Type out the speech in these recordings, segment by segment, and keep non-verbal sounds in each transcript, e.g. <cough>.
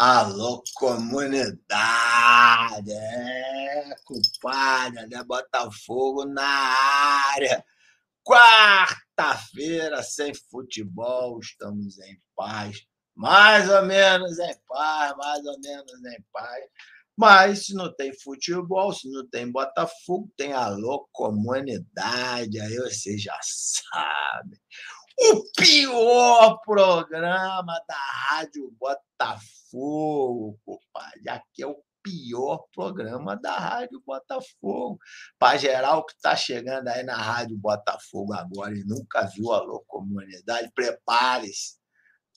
Alô, comunidade! É, compadre, né? Botafogo na área. Quarta-feira, sem futebol, estamos em paz. Mais ou menos em paz, mais ou menos em paz. Mas se não tem futebol, se não tem Botafogo, tem alô comunidade, aí você já sabe. O pior programa da Rádio Botafogo, compadre. Aqui é o pior programa da Rádio Botafogo. Para geral que está chegando aí na Rádio Botafogo agora e nunca viu Alô Comunidade, prepare-se.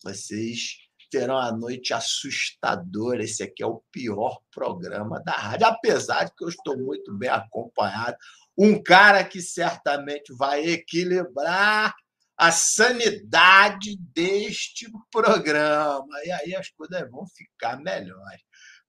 Vocês terão a noite assustadora. Esse aqui é o pior programa da rádio, apesar de que eu estou muito bem acompanhado. Um cara que certamente vai equilibrar a sanidade deste programa. E aí as coisas vão ficar melhores.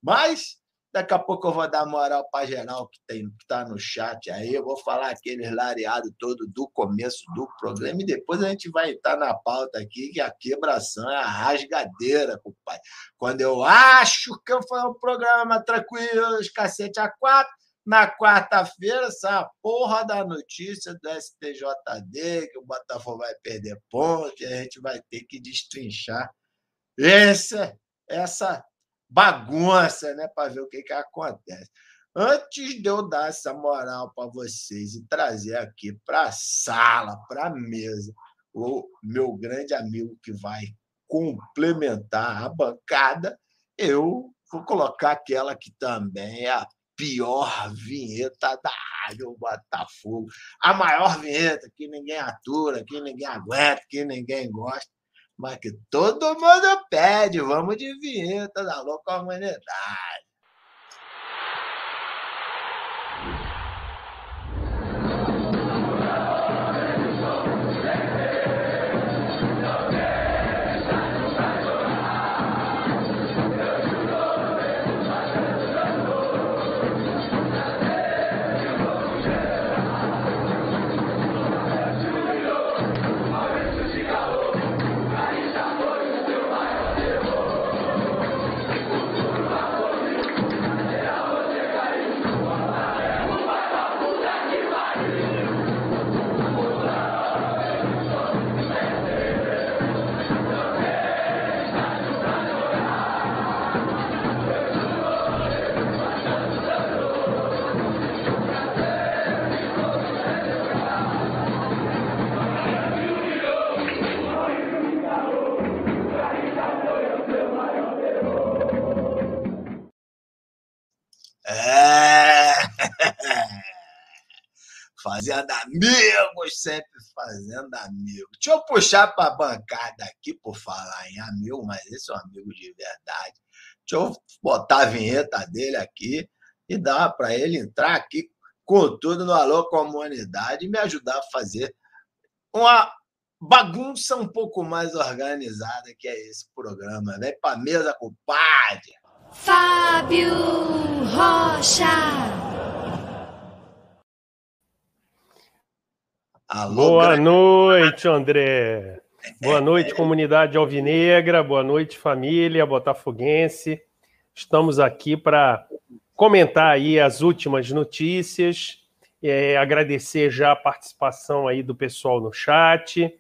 Mas daqui a pouco eu vou dar moral para geral que está no chat aí. Eu vou falar aquele lareado todo do começo do programa e depois a gente vai entrar na pauta aqui que a quebração é a rasgadeira, compadre. Quando eu acho que foi um programa tranquilo, cacete a quatro, na quarta-feira, essa porra da notícia do STJD, que o Botafogo vai perder pontos, e a gente vai ter que destrinchar essa, essa bagunça, né, para ver o que, que acontece. Antes de eu dar essa moral para vocês e trazer aqui para a sala, para a mesa, o meu grande amigo que vai complementar a bancada, eu vou colocar aquela que também é a pior vinheta da Rádio Botafogo. A maior vinheta que ninguém atura, que ninguém aguenta, que ninguém gosta, mas que todo mundo pede. Vamos de vinheta da louca humanidade. Amigos, sempre fazendo amigos. Deixa eu puxar para a bancada aqui, por falar em amigo, mas esse é um amigo de verdade. Deixa eu botar a vinheta dele aqui e dar para ele entrar aqui com tudo no Alô Comunidade e me ajudar a fazer uma bagunça um pouco mais organizada que é esse programa. Vem para mesa, compadre! Fábio Rocha! Alô, Boa noite, André. Boa noite, comunidade alvinegra. Boa noite, família botafoguense. Estamos aqui para comentar aí as últimas notícias, é, agradecer já a participação aí do pessoal no chat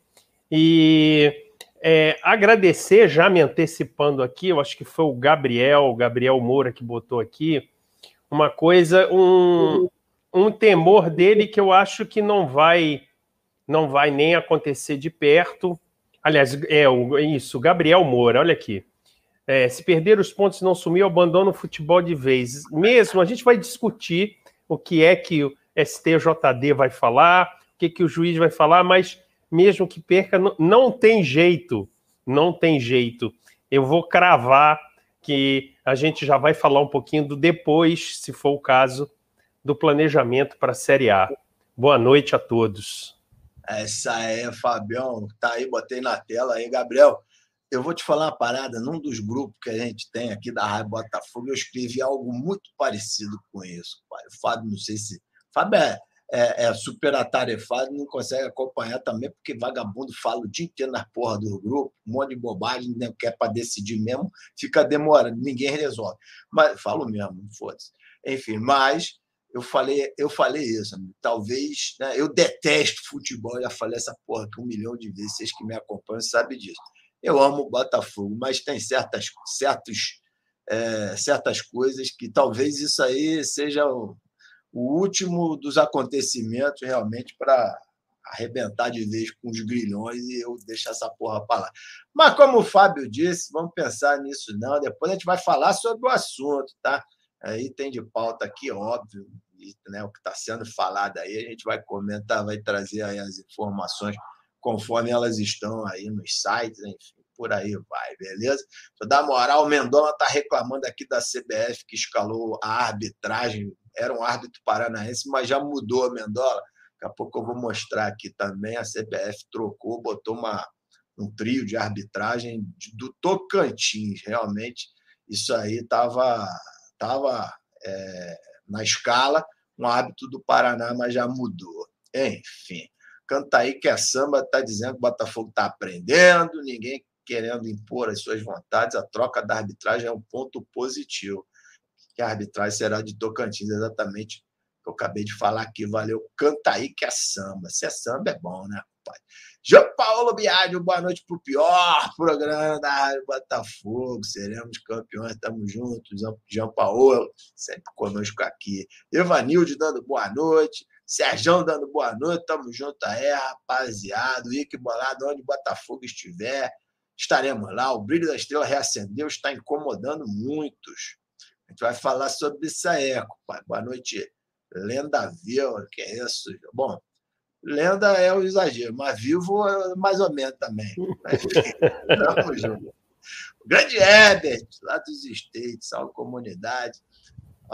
e é, agradecer já me antecipando aqui, eu acho que foi o Gabriel, o Gabriel Moura que botou aqui uma coisa, um, um temor dele que eu acho que não vai não vai nem acontecer de perto. Aliás, é isso, Gabriel Moura, olha aqui. É, se perder os pontos e não sumir, abandona o futebol de vez. Mesmo, a gente vai discutir o que é que o STJD vai falar, o que, que o juiz vai falar, mas mesmo que perca, não, não tem jeito, não tem jeito. Eu vou cravar que a gente já vai falar um pouquinho do depois, se for o caso, do planejamento para a Série A. Boa noite a todos. Essa é, Fabião, tá aí, botei na tela aí, Gabriel. Eu vou te falar uma parada, num dos grupos que a gente tem aqui da Rádio Botafogo, eu escrevi algo muito parecido com isso, pai. O Fábio, não sei se. Fábio é, é, é super atarefado, não consegue acompanhar também, porque vagabundo fala o dia inteiro nas porra do grupo, um monte de bobagem, não quer para decidir mesmo, fica demorando, ninguém resolve. Mas falo mesmo, foda-se. Enfim, mas eu falei, eu falei isso, amigo. talvez, né, eu detesto futebol, já falei essa porra aqui um milhão de vezes, vocês que me acompanham sabem disso. Eu amo o Botafogo, mas tem certas, certos, é, certas coisas que talvez isso aí seja o, o último dos acontecimentos realmente para arrebentar de vez com os grilhões e eu deixar essa porra para lá. Mas como o Fábio disse, vamos pensar nisso não, depois a gente vai falar sobre o assunto, tá? Aí tem de pauta aqui, óbvio, né, o que está sendo falado aí, a gente vai comentar, vai trazer aí as informações conforme elas estão aí nos sites, enfim, por aí vai, beleza? Vou dar moral, o Mendonça está reclamando aqui da CBF que escalou a arbitragem, era um árbitro paranaense, mas já mudou Mendola. Daqui a pouco eu vou mostrar aqui também, a CBF trocou, botou uma, um trio de arbitragem do Tocantins, realmente, isso aí estava tava, é, na escala, um hábito do Paraná, mas já mudou. Enfim, canta aí que a samba está dizendo que o Botafogo está aprendendo, ninguém querendo impor as suas vontades, a troca da arbitragem é um ponto positivo. Que a arbitragem será de Tocantins, exatamente o que eu acabei de falar aqui. Valeu, canta aí que é samba. Se é samba, é bom, né, pai? João Paulo Biagio, boa noite para o pior programa da Rádio Botafogo. Seremos campeões, estamos juntos. João Paulo, sempre conosco aqui. Evanilde dando boa noite. Sérgio dando boa noite. Tamo junto aí, rapaziada. Ike Bolado, onde Botafogo estiver, estaremos lá. O brilho da estrela reacendeu, está incomodando muitos. A gente vai falar sobre isso aí, pai. Boa noite, Lenda Vila, que é isso? Bom, lenda é o exagero, mas vivo é mais ou menos também. <laughs> Tamo junto. O grande Herbert, lá dos States, salve comunidade.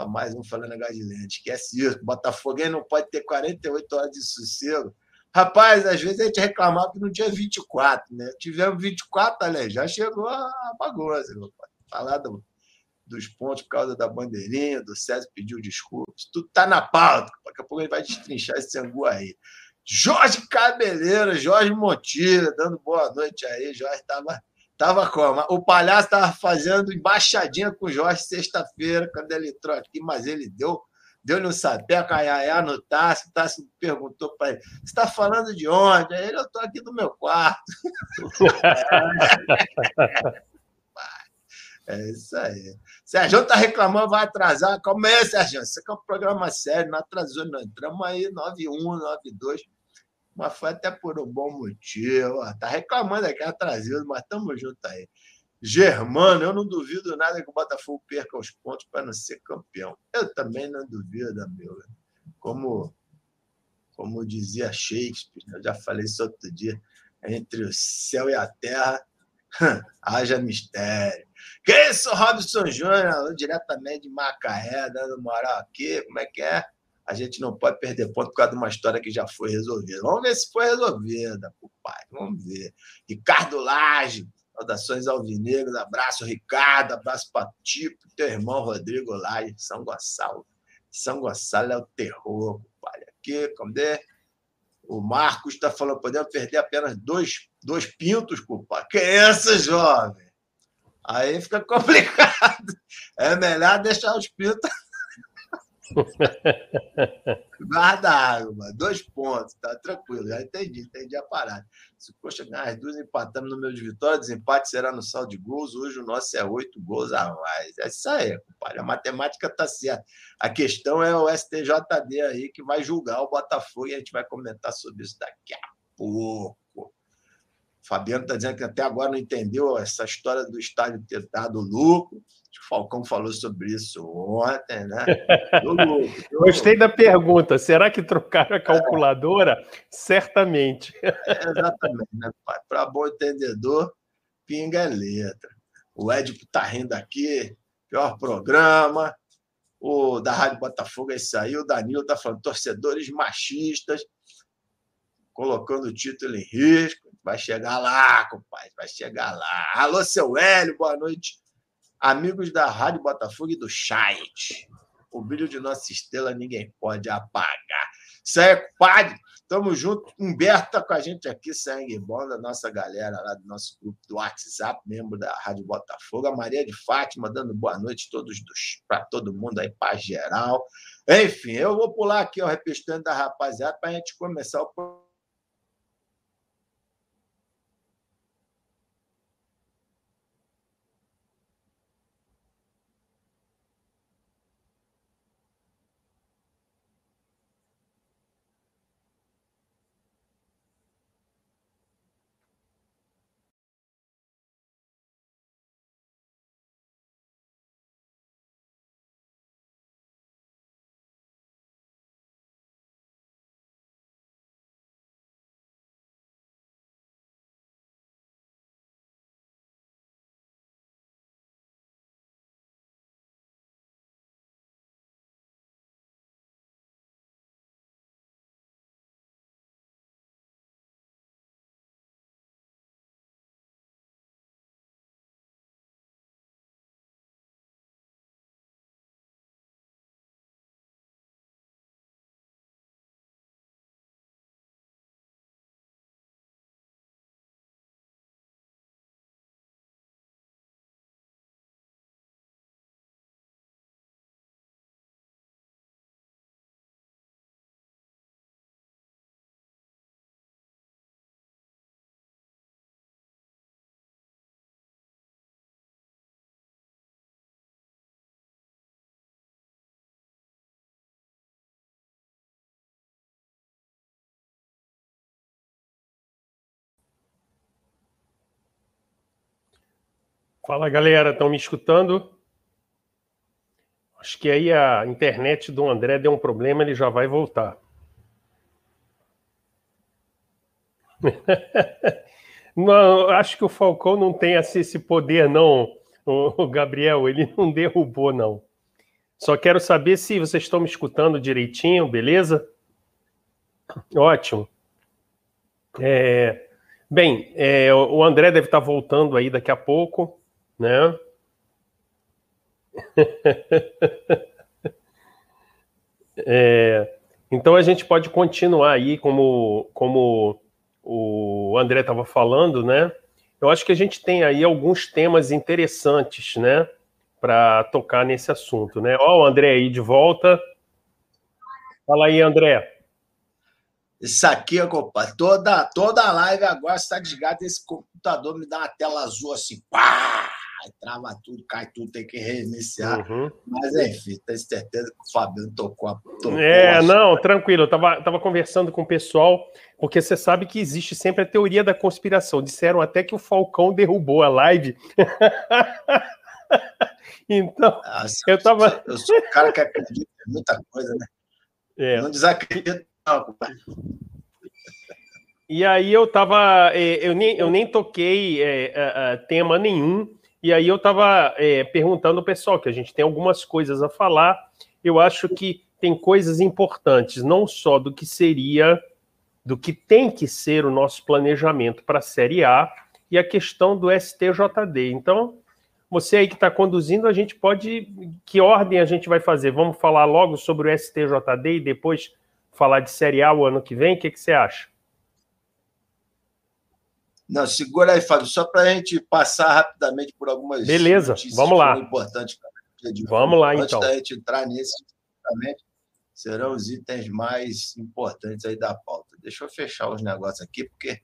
mais um falando negócio de lenda. Esquece isso. Botafogo não pode ter 48 horas de sossego. Rapaz, às vezes a gente reclamava que não tinha 24, né? Tivemos 24, olha, já chegou a bagunça. Falar do, dos pontos por causa da bandeirinha, do César pediu desculpas. Tudo está na pauta. Daqui a pouco a gente vai destrinchar esse angu aí. Jorge Cabeleira, Jorge Montira, dando boa noite aí. Jorge estava tava como? O palhaço estava fazendo embaixadinha com o Jorge sexta-feira, quando ele entrou aqui, mas ele deu deu-lhe um sapeco, aiaiá no Tássio, o Tássio perguntou para ele, você está falando de onde? Aí ele, eu estou aqui no meu quarto. <laughs> é isso aí. Sérgio está reclamando, vai atrasar. Calma aí, Sérgio. Isso aqui é um programa sério, não atrasou, não. Entramos aí 9-1, 9-2 mas foi até por um bom motivo. Está reclamando aqui atrasado, mas estamos juntos aí. Germano, eu não duvido nada que o Botafogo perca os pontos para não ser campeão. Eu também não duvido, amigo. Como, como dizia Shakespeare, eu já falei isso outro dia, entre o céu e a terra, <laughs> haja mistério. Que isso, Robson Júnior, diretamente de Macaé, dando moral aqui, como é que é? a gente não pode perder ponto por causa de uma história que já foi resolvida. Vamos ver se foi resolvida, pai. Vamos ver. Ricardo Lage, saudações alvinegros, abraço, Ricardo, abraço para ti, para teu irmão Rodrigo Lage, São Gonçalo. São Gonçalo é o terror, pai. Aqui, cadê? O Marcos está falando, podemos perder apenas dois, dois pintos, pai. Que é isso, jovem? Aí fica <laughs> complicado. É melhor deixar os pintos <laughs> Guarda água, dois pontos, tá tranquilo, já entendi, entendi a parada. Se poxa, ganhar as duas empatamos no meu de vitória, desempate será no saldo de gols. Hoje o nosso é oito gols a mais. É isso aí, compadre. A matemática tá certa. A questão é o STJD aí que vai julgar o Botafogo e a gente vai comentar sobre isso daqui a pouco. Fabiano está dizendo que até agora não entendeu essa história do estádio ter dado lucro. O Falcão falou sobre isso ontem, né? <laughs> lucro, Gostei da pergunta. Será que trocaram a calculadora? É. Certamente. É, exatamente, né? Para bom entendedor, pinga é letra. O Edipo está rindo aqui, pior programa. O da Rádio Botafogo é isso aí. O Danilo está falando torcedores machistas, colocando o título em risco. Vai chegar lá, compadre, vai chegar lá. Alô, seu Hélio, boa noite. Amigos da Rádio Botafogo e do chat. O brilho de nossa estrela ninguém pode apagar. Isso aí é padre. Tamo junto. Humberto tá com a gente aqui, sangue bom, da nossa galera lá do nosso grupo do WhatsApp, membro da Rádio Botafogo. A Maria de Fátima dando boa noite todos para todo mundo aí, para geral. Enfim, eu vou pular aqui o repestante da rapaziada para a gente começar o Fala galera, estão me escutando? Acho que aí a internet do André deu um problema, ele já vai voltar. <laughs> não, acho que o Falcão não tem esse poder, não, o Gabriel. Ele não derrubou, não. Só quero saber se vocês estão me escutando direitinho, beleza? Ótimo. É, bem, é, o André deve estar voltando aí daqui a pouco né? <laughs> é, então a gente pode continuar aí, como, como o André estava falando, né? Eu acho que a gente tem aí alguns temas interessantes, né? Para tocar nesse assunto, né? Ó, o André aí de volta. Fala aí, André. Isso aqui, compadre, toda, toda live agora está desligada. Esse computador me dá uma tela azul assim! Trava tudo, cai tudo, tem que reiniciar. Uhum. Mas enfim, tenho certeza que o Fabiano tocou a. Tocou é, não, tranquilo. Eu tava, tava conversando com o pessoal, porque você sabe que existe sempre a teoria da conspiração. Disseram até que o Falcão derrubou a live. <laughs> então, Nossa, eu tava. Eu sou, um cara que acredita em muita coisa, né? É. Não desacredito, não, compadre. E aí eu tava, é, eu nem, eu nem toquei é, é, tema nenhum e aí eu estava é, perguntando ao pessoal que a gente tem algumas coisas a falar. Eu acho que tem coisas importantes, não só do que seria, do que tem que ser o nosso planejamento para a Série A e a questão do STJD. Então, você aí que está conduzindo, a gente pode. Que ordem a gente vai fazer? Vamos falar logo sobre o STJD e depois falar de Série A o ano que vem? O que, que você acha? Não, segura aí, Fábio, só para a gente passar rapidamente por algumas Beleza, vamos lá. importantes. Vamos lá, Antes então. Antes da gente entrar nisso, serão os itens mais importantes aí da pauta. Deixa eu fechar os negócios aqui, porque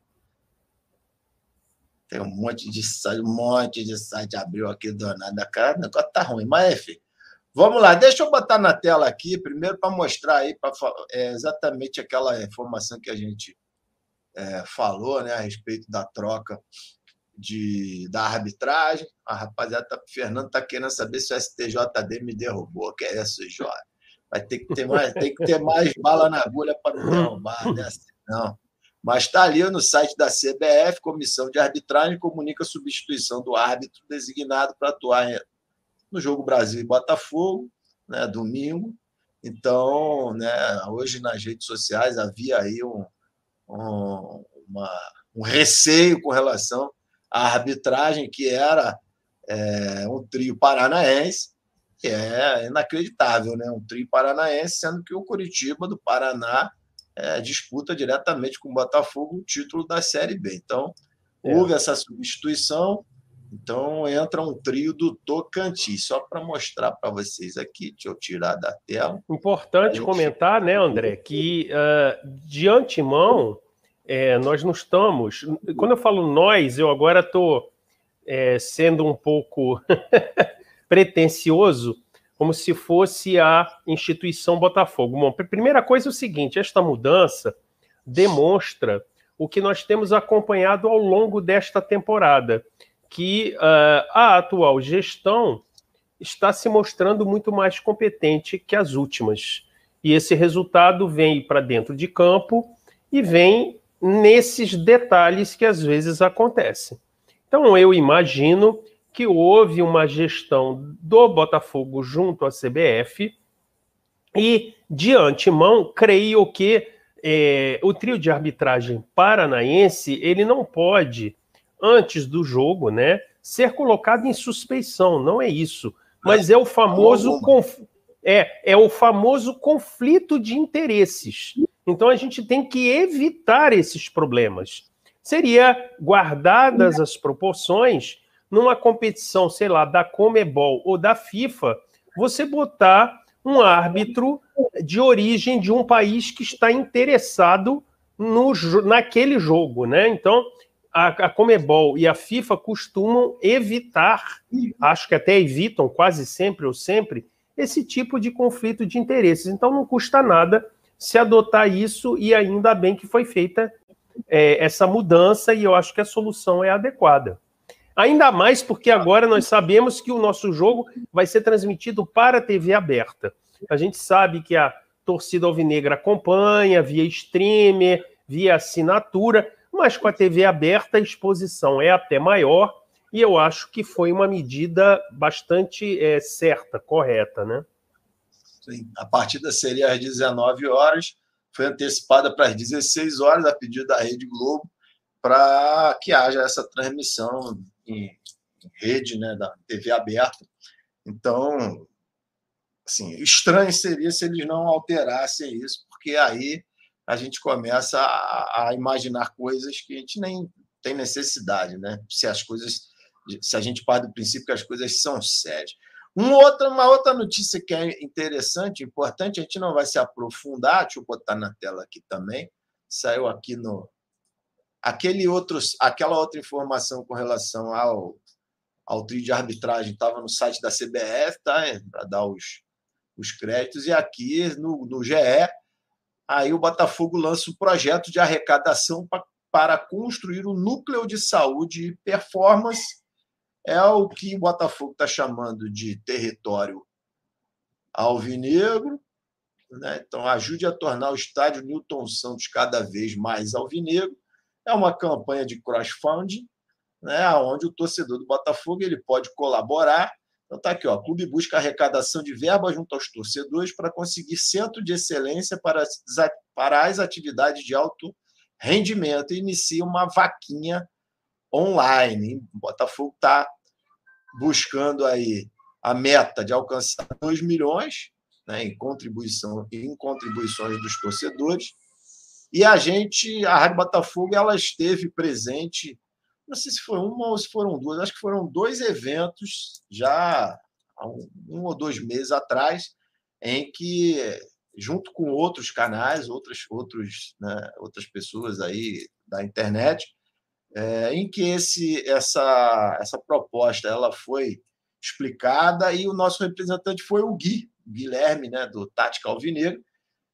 tem um monte de site, um monte de site abriu aqui do nada. Cara, o negócio tá ruim, mas enfim. Vamos lá, deixa eu botar na tela aqui, primeiro para mostrar aí pra, é, exatamente aquela informação que a gente é, falou né, a respeito da troca de, da arbitragem. A rapaziada, tá, Fernando está querendo saber se o STJD me derrubou. Que é isso, Jorge? Vai ter que ter mais, tem que ter mais bala na agulha para não derrubar, né? Assim, não. Mas está ali no site da CBF, Comissão de Arbitragem comunica a substituição do árbitro designado para atuar no jogo Brasil e Botafogo, né, domingo. Então, né, hoje nas redes sociais havia aí um, um, uma, um receio com relação à arbitragem, que era é, um trio paranaense, que é inacreditável, né? Um trio paranaense, sendo que o Curitiba do Paraná é, disputa diretamente com o Botafogo o título da Série B. Então, é. houve essa substituição, então entra um trio do Tocantins, só para mostrar para vocês aqui, deixa eu tirar da tela. Importante gente... comentar, né, André, que uh, de antemão é, nós não estamos. Quando eu falo nós, eu agora estou é, sendo um pouco <laughs> pretensioso, como se fosse a instituição Botafogo. Bom, primeira coisa é o seguinte: esta mudança demonstra o que nós temos acompanhado ao longo desta temporada, que uh, a atual gestão está se mostrando muito mais competente que as últimas. E esse resultado vem para dentro de campo e vem nesses detalhes que às vezes acontecem. Então eu imagino que houve uma gestão do Botafogo junto à CBF e de antemão creio que é, o trio de arbitragem paranaense ele não pode antes do jogo, né, ser colocado em suspeição. Não é isso, mas é o famoso conf... é, é o famoso conflito de interesses. Então a gente tem que evitar esses problemas. Seria guardadas as proporções numa competição, sei lá, da Comebol ou da FIFA, você botar um árbitro de origem de um país que está interessado no, naquele jogo, né? Então, a, a Comebol e a FIFA costumam evitar, acho que até evitam quase sempre ou sempre, esse tipo de conflito de interesses. Então, não custa nada se adotar isso e ainda bem que foi feita é, essa mudança e eu acho que a solução é adequada. Ainda mais porque agora nós sabemos que o nosso jogo vai ser transmitido para a TV aberta. A gente sabe que a torcida alvinegra acompanha via streamer, via assinatura, mas com a TV aberta a exposição é até maior e eu acho que foi uma medida bastante é, certa, correta, né? Sim. A partida seria às 19 horas, foi antecipada para as 16 horas a pedido da Rede Globo para que haja essa transmissão em, rede, né, da TV aberta. Então, assim, estranho seria se eles não alterassem isso, porque aí a gente começa a, a, imaginar coisas que a gente nem tem necessidade, né? Se as coisas, se a gente parte do princípio que as coisas são sérias. Um outra, uma outra notícia que é interessante, importante, a gente não vai se aprofundar, deixa eu botar na tela aqui também. Saiu aqui no. Aquele outro, aquela outra informação com relação ao, ao trio de arbitragem estava no site da CBF, tá? Para dar os, os créditos, e aqui no, no GE, aí o Botafogo lança um projeto de arrecadação pra, para construir um núcleo de saúde e performance é o que o Botafogo está chamando de território alvinegro. Né? Então, ajude a tornar o estádio Newton Santos cada vez mais alvinegro. É uma campanha de crowdfunding, né? onde o torcedor do Botafogo ele pode colaborar. Então, está aqui: ó, o clube busca arrecadação de verba junto aos torcedores para conseguir centro de excelência para, para as atividades de alto rendimento e inicia uma vaquinha online. O Botafogo está buscando aí a meta de alcançar 2 milhões né, em, contribuição, em contribuições dos torcedores. E a gente, a Rádio Botafogo, ela esteve presente, não sei se foi uma ou se foram duas, acho que foram dois eventos já há um, um ou dois meses atrás, em que, junto com outros canais, outras, outros, né, outras pessoas aí da internet, é, em que esse, essa, essa proposta ela foi explicada e o nosso representante foi o Gui, Guilherme, né, do Tática Alvinegro.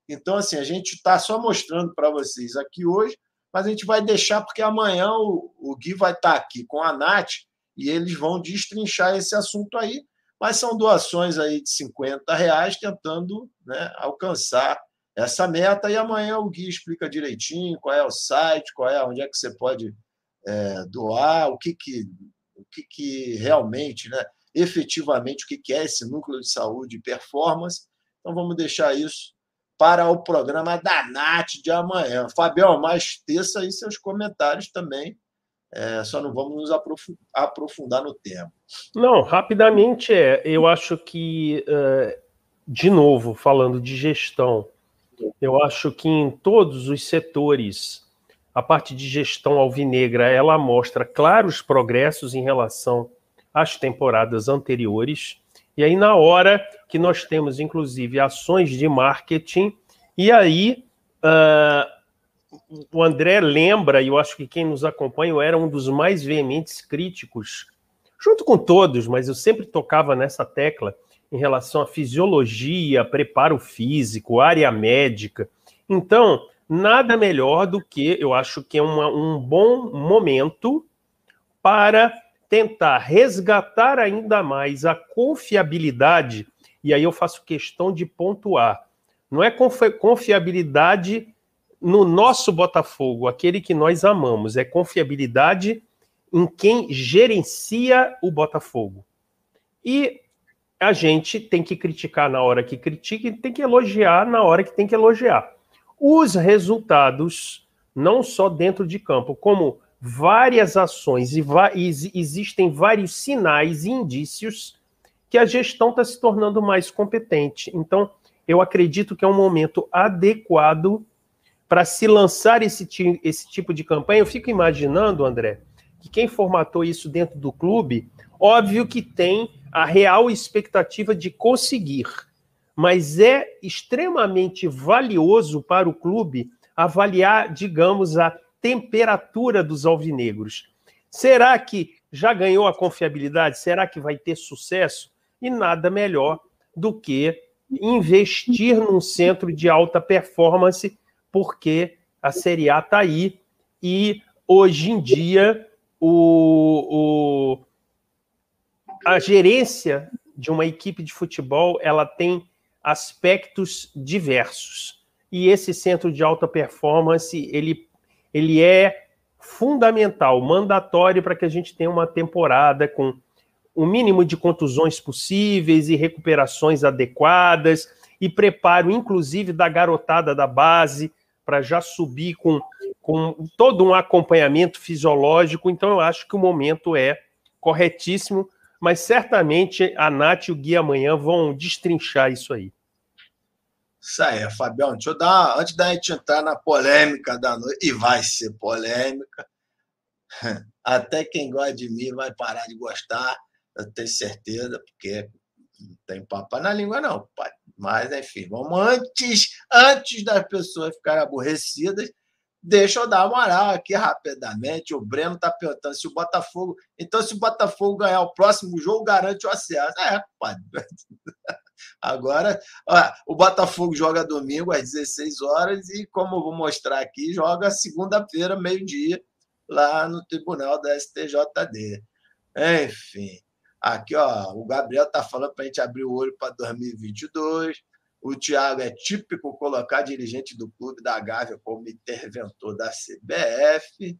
Então, assim, a gente está só mostrando para vocês aqui hoje, mas a gente vai deixar porque amanhã o, o Gui vai estar tá aqui com a Nath e eles vão destrinchar esse assunto aí. Mas são doações aí de 50 reais tentando né, alcançar essa meta. E amanhã o Gui explica direitinho qual é o site, qual é onde é que você pode é, doar, o que, que, o que, que realmente, né, efetivamente, o que, que é esse núcleo de saúde e performance. Então, vamos deixar isso para o programa da NAT de amanhã. Fabião, mais teça aí seus comentários também. É, só não vamos nos aprofundar no tema. Não, rapidamente é. Eu acho que, de novo, falando de gestão, Eu acho que em todos os setores, a parte de gestão alvinegra, ela mostra claros progressos em relação às temporadas anteriores. E aí, na hora que nós temos, inclusive, ações de marketing, e aí uh, o André lembra, e eu acho que quem nos acompanha era um dos mais veementes críticos, junto com todos, mas eu sempre tocava nessa tecla em relação à fisiologia, preparo físico, área médica. Então, nada melhor do que, eu acho que é uma, um bom momento para tentar resgatar ainda mais a confiabilidade, e aí eu faço questão de pontuar. Não é confiabilidade no nosso Botafogo, aquele que nós amamos, é confiabilidade em quem gerencia o Botafogo. E a gente tem que criticar na hora que critica e tem que elogiar na hora que tem que elogiar. Os resultados, não só dentro de campo, como várias ações e, existem vários sinais e indícios que a gestão está se tornando mais competente. Então, eu acredito que é um momento adequado para se lançar esse, esse tipo de campanha. Eu fico imaginando, André, que quem formatou isso dentro do clube, óbvio que tem a real expectativa de conseguir, mas é extremamente valioso para o clube avaliar, digamos, a temperatura dos alvinegros. Será que já ganhou a confiabilidade? Será que vai ter sucesso? E nada melhor do que investir num centro de alta performance, porque a Série A está aí e hoje em dia o, o, a gerência de uma equipe de futebol ela tem aspectos diversos e esse centro de alta performance ele ele é fundamental, mandatório para que a gente tenha uma temporada com o mínimo de contusões possíveis e recuperações adequadas e preparo, inclusive, da garotada da base para já subir com, com todo um acompanhamento fisiológico. Então, eu acho que o momento é corretíssimo, mas certamente a Nath e o Gui amanhã vão destrinchar isso aí. Isso aí, Fabião. Deixa eu dar, antes da gente entrar na polêmica da noite, e vai ser polêmica, <laughs> até quem gosta de mim vai parar de gostar, eu tenho certeza, porque não tem papo na língua, não, pai. Mas, enfim, vamos antes, antes das pessoas ficarem aborrecidas, deixa eu dar uma moral aqui rapidamente. O Breno está perguntando se o Botafogo. Então, se o Botafogo ganhar o próximo jogo, garante o acesso. É, pai. <laughs> Agora, ó, o Botafogo joga domingo às 16 horas e, como eu vou mostrar aqui, joga segunda-feira, meio-dia, lá no tribunal da STJD. Enfim, aqui ó, o Gabriel está falando para a gente abrir o olho para 2022. O Thiago é típico colocar dirigente do clube da Gávea como interventor da CBF.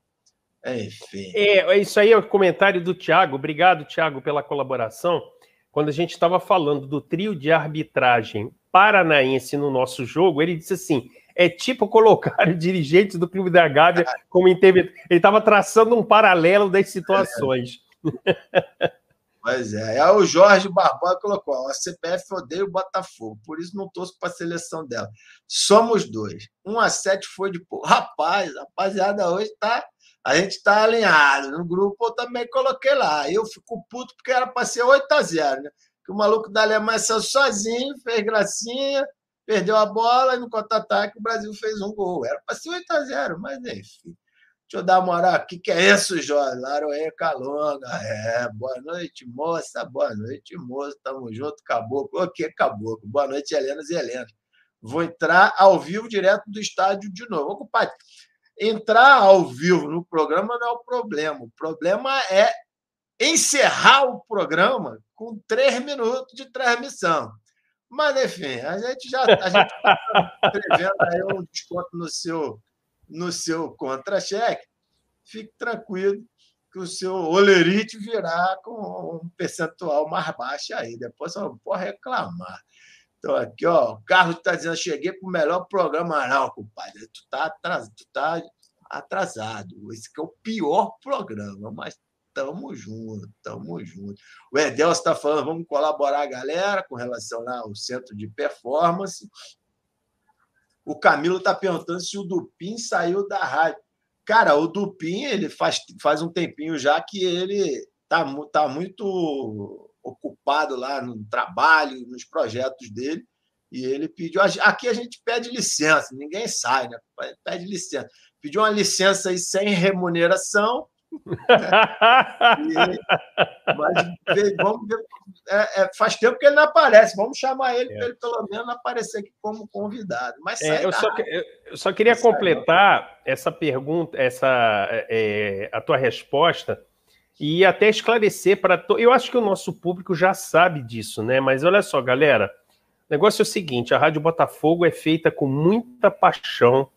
Enfim. É, isso aí é o comentário do Thiago. Obrigado, Thiago, pela colaboração quando a gente estava falando do trio de arbitragem paranaense no nosso jogo, ele disse assim: é tipo colocar <laughs> o dirigente do Clube da Gávea como interventor. Ele estava traçando um paralelo das situações. É. <laughs> Pois é. Aí o Jorge Barbosa colocou: a CPF odeia o Botafogo, por isso não torço para a seleção dela. Somos dois. 1 a 7 foi de. Rapaz, rapaziada, hoje está a gente está alinhado. No grupo eu também coloquei lá. Eu fico puto porque era para ser 8 a 0 né? Que o maluco da Alemanha saiu sozinho, fez gracinha, perdeu a bola e no contra-ataque o Brasil fez um gol. Era para ser 8 a 0 mas enfim. Deixa eu dar uma moral. O que, que é isso, Jorge? Laroê Calonga. É, boa noite, moça. Boa noite, moça. Tamo junto, caboclo. O que, caboclo? Boa noite, Helena e Helena. Vou entrar ao vivo direto do estádio de novo. Ô, compadre, entrar ao vivo no programa não é o problema. O problema é encerrar o programa com três minutos de transmissão. Mas, enfim, a gente já está prevendo aí um desconto no seu, no seu contra-cheque. Fique tranquilo que o seu olerite virá com um percentual mais baixo aí. Depois não pode reclamar. Então, aqui, ó, o Carlos está dizendo: cheguei para o melhor programa, não, compadre. Tu está atrasado, tu tá atrasado. Esse é o pior programa, mas tamo junto, tamo junto. O Edelso está falando: vamos colaborar galera com relação lá ao centro de performance. O Camilo está perguntando se o Dupin saiu da rádio. Cara, o Dupin, ele faz, faz um tempinho já que ele tá, tá muito ocupado lá no trabalho, nos projetos dele, e ele pediu. Aqui a gente pede licença, ninguém sai, né? Pede licença. Pediu uma licença aí sem remuneração. Né? E, mas vamos ver. É, é, faz tempo que ele não aparece. Vamos chamar ele é. para ele pelo menos aparecer aqui como convidado. Mas é, eu, só, eu, só, queria completar essa pergunta, essa é, a tua resposta e até esclarecer para. To... Eu acho que o nosso público já sabe disso, né? Mas olha só, galera. O negócio é o seguinte: a Rádio Botafogo é feita com muita paixão,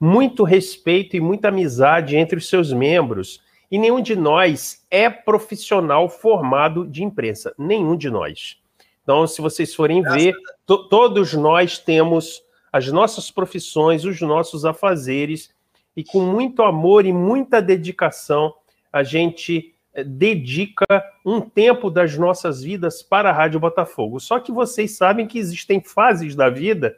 muito respeito e muita amizade entre os seus membros. E nenhum de nós é profissional formado de imprensa. Nenhum de nós. Então, se vocês forem ver, to todos nós temos as nossas profissões, os nossos afazeres, e com muito amor e muita dedicação, a gente dedica um tempo das nossas vidas para a Rádio Botafogo. Só que vocês sabem que existem fases da vida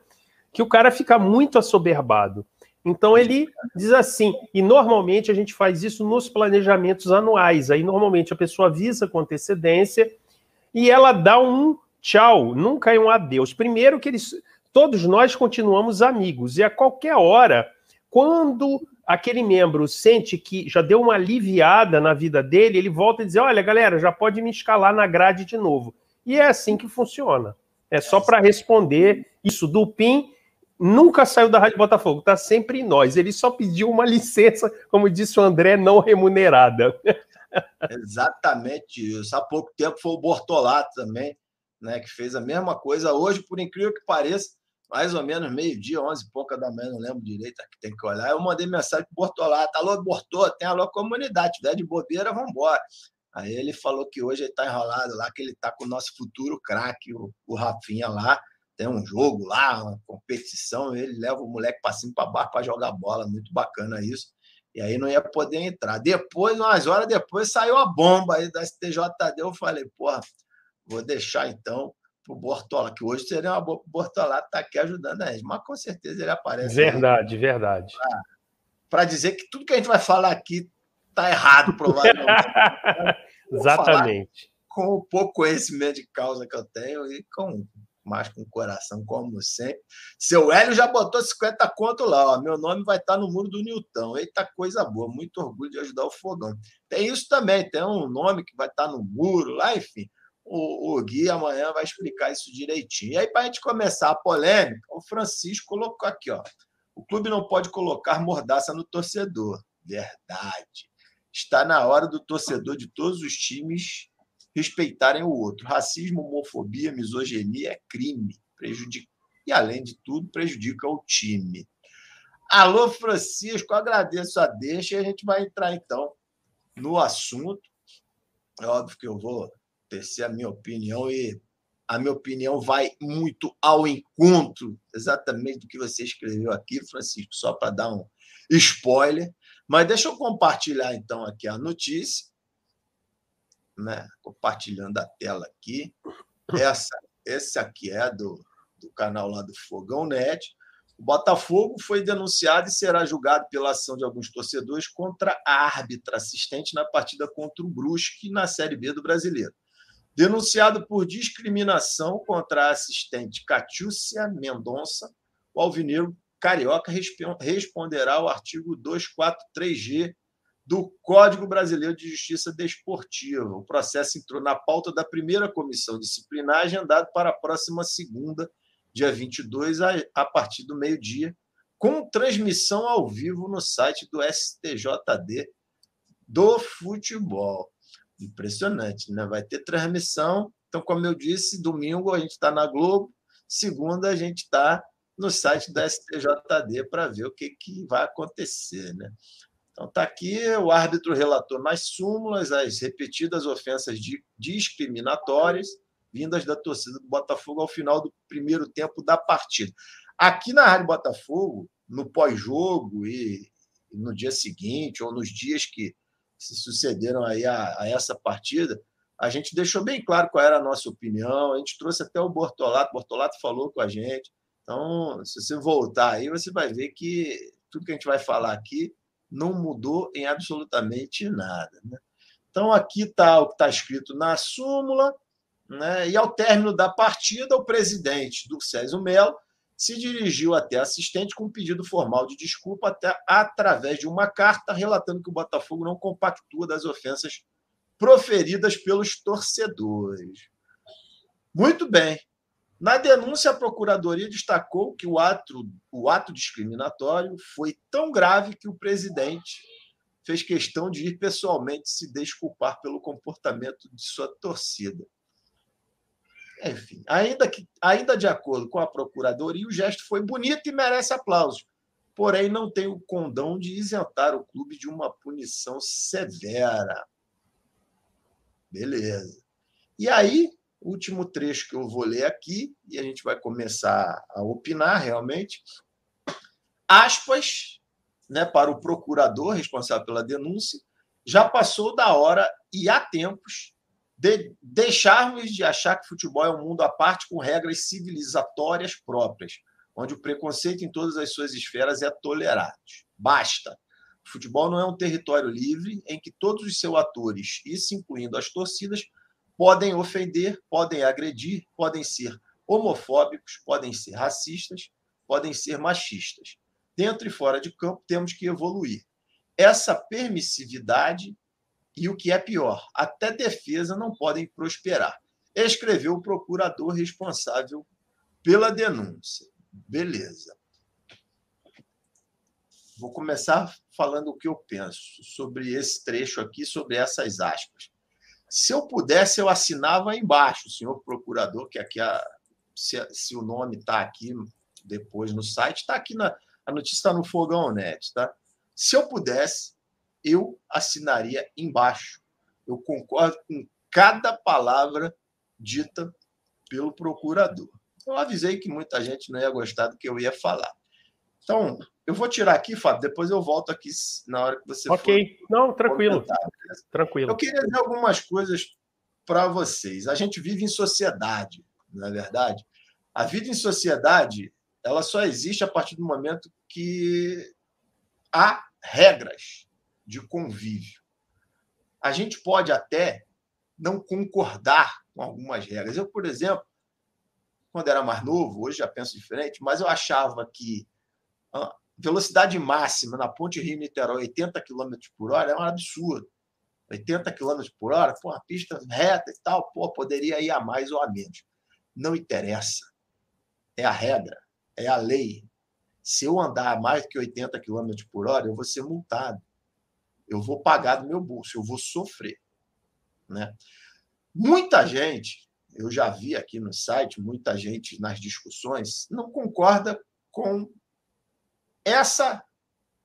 que o cara fica muito assoberbado. Então ele diz assim, e normalmente a gente faz isso nos planejamentos anuais. Aí normalmente a pessoa avisa com antecedência e ela dá um tchau, nunca é um adeus. Primeiro que eles, todos nós continuamos amigos e a qualquer hora, quando aquele membro sente que já deu uma aliviada na vida dele, ele volta e diz: Olha, galera, já pode me escalar na grade de novo. E é assim que funciona. É só para responder isso. Do PIN nunca saiu da Rádio Botafogo, está sempre em nós. Ele só pediu uma licença, como disse o André, não remunerada. <laughs> Exatamente isso. Há pouco tempo foi o Bortolato também, né, que fez a mesma coisa. Hoje, por incrível que pareça, mais ou menos meio-dia, onze e pouca da manhã, não lembro direito, aqui tem que olhar. Eu mandei mensagem para o Bortolato: Alô, Bortô, tem alô comunidade, tiver de bobeira, vamos embora. Aí ele falou que hoje ele está enrolado lá, que ele está com o nosso futuro craque, o, o Rafinha lá. Tem um jogo lá, uma competição, ele leva o moleque para cima para baixo para jogar bola, muito bacana isso. E aí não ia poder entrar. Depois, umas horas depois, saiu a bomba aí da STJD. Eu falei, porra, vou deixar então o Bortola, que hoje seria uma Bortola estar tá aqui ajudando a gente, mas com certeza ele aparece. Verdade, verdade. Para dizer que tudo que a gente vai falar aqui está errado, provavelmente. <laughs> Exatamente. Com o pouco conhecimento de causa que eu tenho e com mais com o coração, como sempre. Seu Hélio já botou 50 conto lá, ó. Meu nome vai estar tá no muro do Nilton. Eita coisa boa, muito orgulho de ajudar o fogão. Tem isso também, tem um nome que vai estar tá no muro lá, enfim o, o Gui amanhã vai explicar isso direitinho. E aí, para a gente começar a polêmica, o Francisco colocou aqui, ó. O clube não pode colocar mordaça no torcedor. Verdade. Está na hora do torcedor de todos os times respeitarem o outro. Racismo, homofobia, misoginia é crime. Prejudica, e, além de tudo, prejudica o time. Alô, Francisco, agradeço a deixa e a gente vai entrar, então, no assunto. É óbvio que eu vou tecer a minha opinião e a minha opinião vai muito ao encontro exatamente do que você escreveu aqui, Francisco, só para dar um spoiler. Mas deixa eu compartilhar então aqui a notícia, né? Compartilhando a tela aqui. Essa, esse aqui é do, do canal lá do Fogão Net. O Botafogo foi denunciado e será julgado pela ação de alguns torcedores contra a árbitra assistente na partida contra o Brusque na Série B do Brasileiro. Denunciado por discriminação contra a assistente Catiúcia Mendonça, o alvinegro carioca responderá ao artigo 243G do Código Brasileiro de Justiça Desportiva. O processo entrou na pauta da primeira comissão disciplinar, agendado para a próxima segunda, dia 22, a partir do meio-dia, com transmissão ao vivo no site do STJD do futebol. Impressionante, né? Vai ter transmissão. Então, como eu disse, domingo a gente está na Globo, segunda a gente está no site da STJD para ver o que, que vai acontecer, né? Então, está aqui o árbitro relatou nas súmulas as repetidas ofensas discriminatórias vindas da torcida do Botafogo ao final do primeiro tempo da partida. Aqui na Rádio Botafogo, no pós-jogo e no dia seguinte, ou nos dias que se sucederam aí a, a, essa partida, a gente deixou bem claro qual era a nossa opinião, a gente trouxe até o Bortolato, o Bortolato falou com a gente, Então, se você voltar aí, você vai ver que tudo que a gente vai falar aqui não mudou em absolutamente nada. Né? Então, aqui está o que está escrito na súmula, né? e ao término da partida, o presidente do Césio Melo se dirigiu até assistente com um pedido formal de desculpa até, através de uma carta relatando que o Botafogo não compactua das ofensas proferidas pelos torcedores. Muito bem. Na denúncia, a Procuradoria destacou que o ato, o ato discriminatório foi tão grave que o presidente fez questão de ir pessoalmente se desculpar pelo comportamento de sua torcida. Enfim, ainda, que, ainda de acordo com a Procuradoria, o gesto foi bonito e merece aplausos, porém não tem o condão de isentar o clube de uma punição severa. Beleza. E aí, último trecho que eu vou ler aqui, e a gente vai começar a opinar realmente. Aspas, né, para o procurador responsável pela denúncia, já passou da hora e há tempos de deixarmos de achar que futebol é um mundo à parte com regras civilizatórias próprias, onde o preconceito em todas as suas esferas é tolerado. Basta. O futebol não é um território livre em que todos os seus atores, isso incluindo as torcidas, podem ofender, podem agredir, podem ser homofóbicos, podem ser racistas, podem ser machistas. Dentro e fora de campo, temos que evoluir. Essa permissividade e o que é pior, até defesa não podem prosperar. Escreveu o procurador responsável pela denúncia. Beleza. Vou começar falando o que eu penso sobre esse trecho aqui, sobre essas aspas. Se eu pudesse, eu assinava embaixo, senhor procurador, que aqui a, se, se o nome está aqui depois no site, está aqui na a notícia está no Fogão Net, tá? Se eu pudesse, eu assinaria embaixo. Eu concordo com cada palavra dita pelo procurador. Eu avisei que muita gente não ia gostar do que eu ia falar. Então, eu vou tirar aqui, Fábio, depois eu volto aqui na hora que você Ok, for não, tranquilo. Tranquilo. Eu queria dizer algumas coisas para vocês. A gente vive em sociedade, não é verdade? A vida em sociedade, ela só existe a partir do momento que há regras de convívio. A gente pode até não concordar com algumas regras. Eu, por exemplo, quando era mais novo, hoje já penso diferente, mas eu achava que a velocidade máxima na ponte Rio-Niterói, 80 km por hora, é um absurdo. 80 km por hora, pô, uma pista reta e tal, pô, poderia ir a mais ou a menos. Não interessa. É a regra, é a lei. Se eu andar mais do que 80 km por hora, eu vou ser multado eu vou pagar do meu bolso, eu vou sofrer. Né? Muita gente, eu já vi aqui no site, muita gente nas discussões, não concorda com essa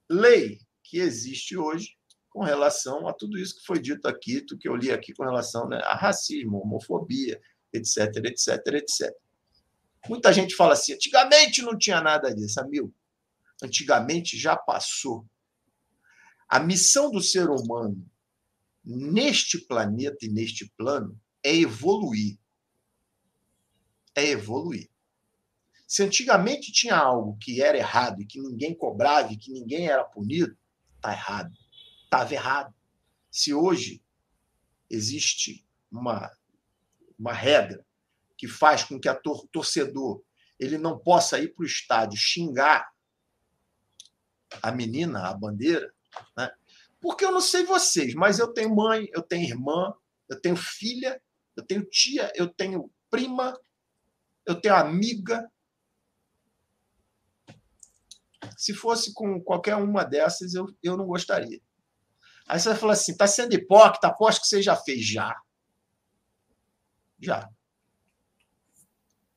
lei que existe hoje com relação a tudo isso que foi dito aqui, do que eu li aqui com relação né, a racismo, homofobia, etc, etc, etc. Muita gente fala assim, antigamente não tinha nada disso, amigo. Antigamente já passou. A missão do ser humano neste planeta e neste plano é evoluir. É evoluir. Se antigamente tinha algo que era errado e que ninguém cobrava e que ninguém era punido, está errado. Estava errado. Se hoje existe uma, uma regra que faz com que a tor torcedor ele não possa ir para o estádio xingar a menina, a bandeira, né? Porque eu não sei vocês, mas eu tenho mãe, eu tenho irmã, eu tenho filha, eu tenho tia, eu tenho prima, eu tenho amiga. Se fosse com qualquer uma dessas, eu, eu não gostaria. Aí você vai falar assim: está sendo hipócrita, aposto que você já fez. Já. Já.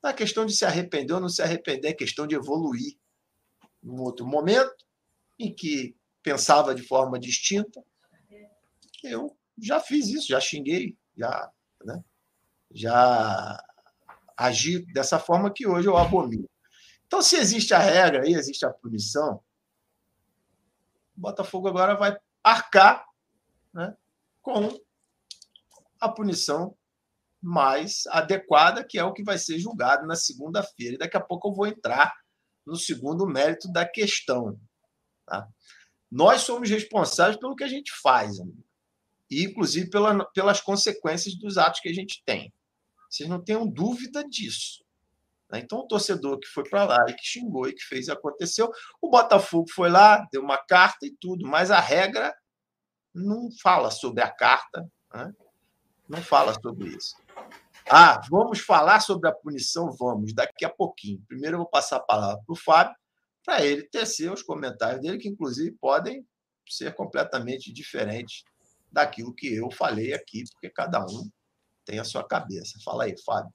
Não é questão de se arrepender ou não se arrepender, é questão de evoluir. Num outro momento, em que pensava de forma distinta. Eu já fiz isso, já xinguei, já, né? já agi dessa forma que hoje eu abomino. Então, se existe a regra e existe a punição, o Botafogo agora vai arcar né, com a punição mais adequada, que é o que vai ser julgado na segunda-feira. E daqui a pouco eu vou entrar no segundo mérito da questão. Tá? Nós somos responsáveis pelo que a gente faz, amigo. e inclusive pela, pelas consequências dos atos que a gente tem. Vocês não tenham dúvida disso. Né? Então, o torcedor que foi para lá e que xingou e que fez aconteceu, o Botafogo foi lá, deu uma carta e tudo, mas a regra não fala sobre a carta, né? não fala sobre isso. Ah, vamos falar sobre a punição? Vamos, daqui a pouquinho. Primeiro eu vou passar a palavra para o Fábio, para ele tecer os comentários dele, que inclusive podem ser completamente diferentes daquilo que eu falei aqui, porque cada um tem a sua cabeça. Fala aí, Fábio.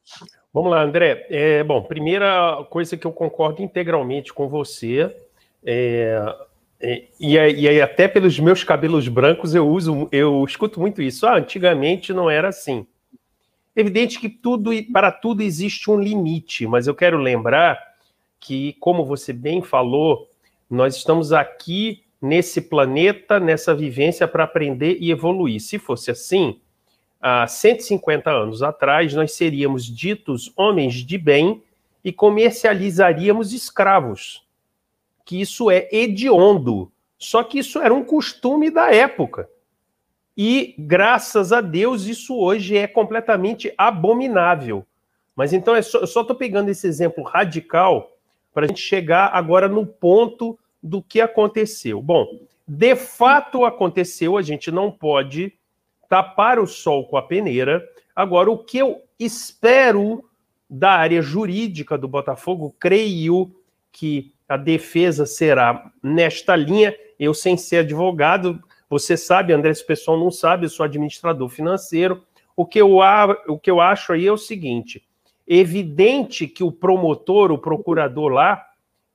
Vamos lá, André. É, bom, primeira coisa que eu concordo integralmente com você, é, é, e, e até pelos meus cabelos brancos eu uso, eu escuto muito isso. Ah, antigamente não era assim. Evidente que tudo para tudo existe um limite, mas eu quero lembrar que, como você bem falou, nós estamos aqui nesse planeta, nessa vivência para aprender e evoluir. Se fosse assim, há 150 anos atrás, nós seríamos ditos homens de bem e comercializaríamos escravos. Que isso é hediondo. Só que isso era um costume da época. E, graças a Deus, isso hoje é completamente abominável. Mas então é eu só estou pegando esse exemplo radical para a gente chegar agora no ponto do que aconteceu. Bom, de fato aconteceu, a gente não pode tapar o sol com a peneira. Agora, o que eu espero da área jurídica do Botafogo, creio que a defesa será nesta linha. Eu, sem ser advogado, você sabe, André, se o pessoal não sabe, eu sou administrador financeiro. O que eu, o que eu acho aí é o seguinte: evidente que o promotor, o procurador lá,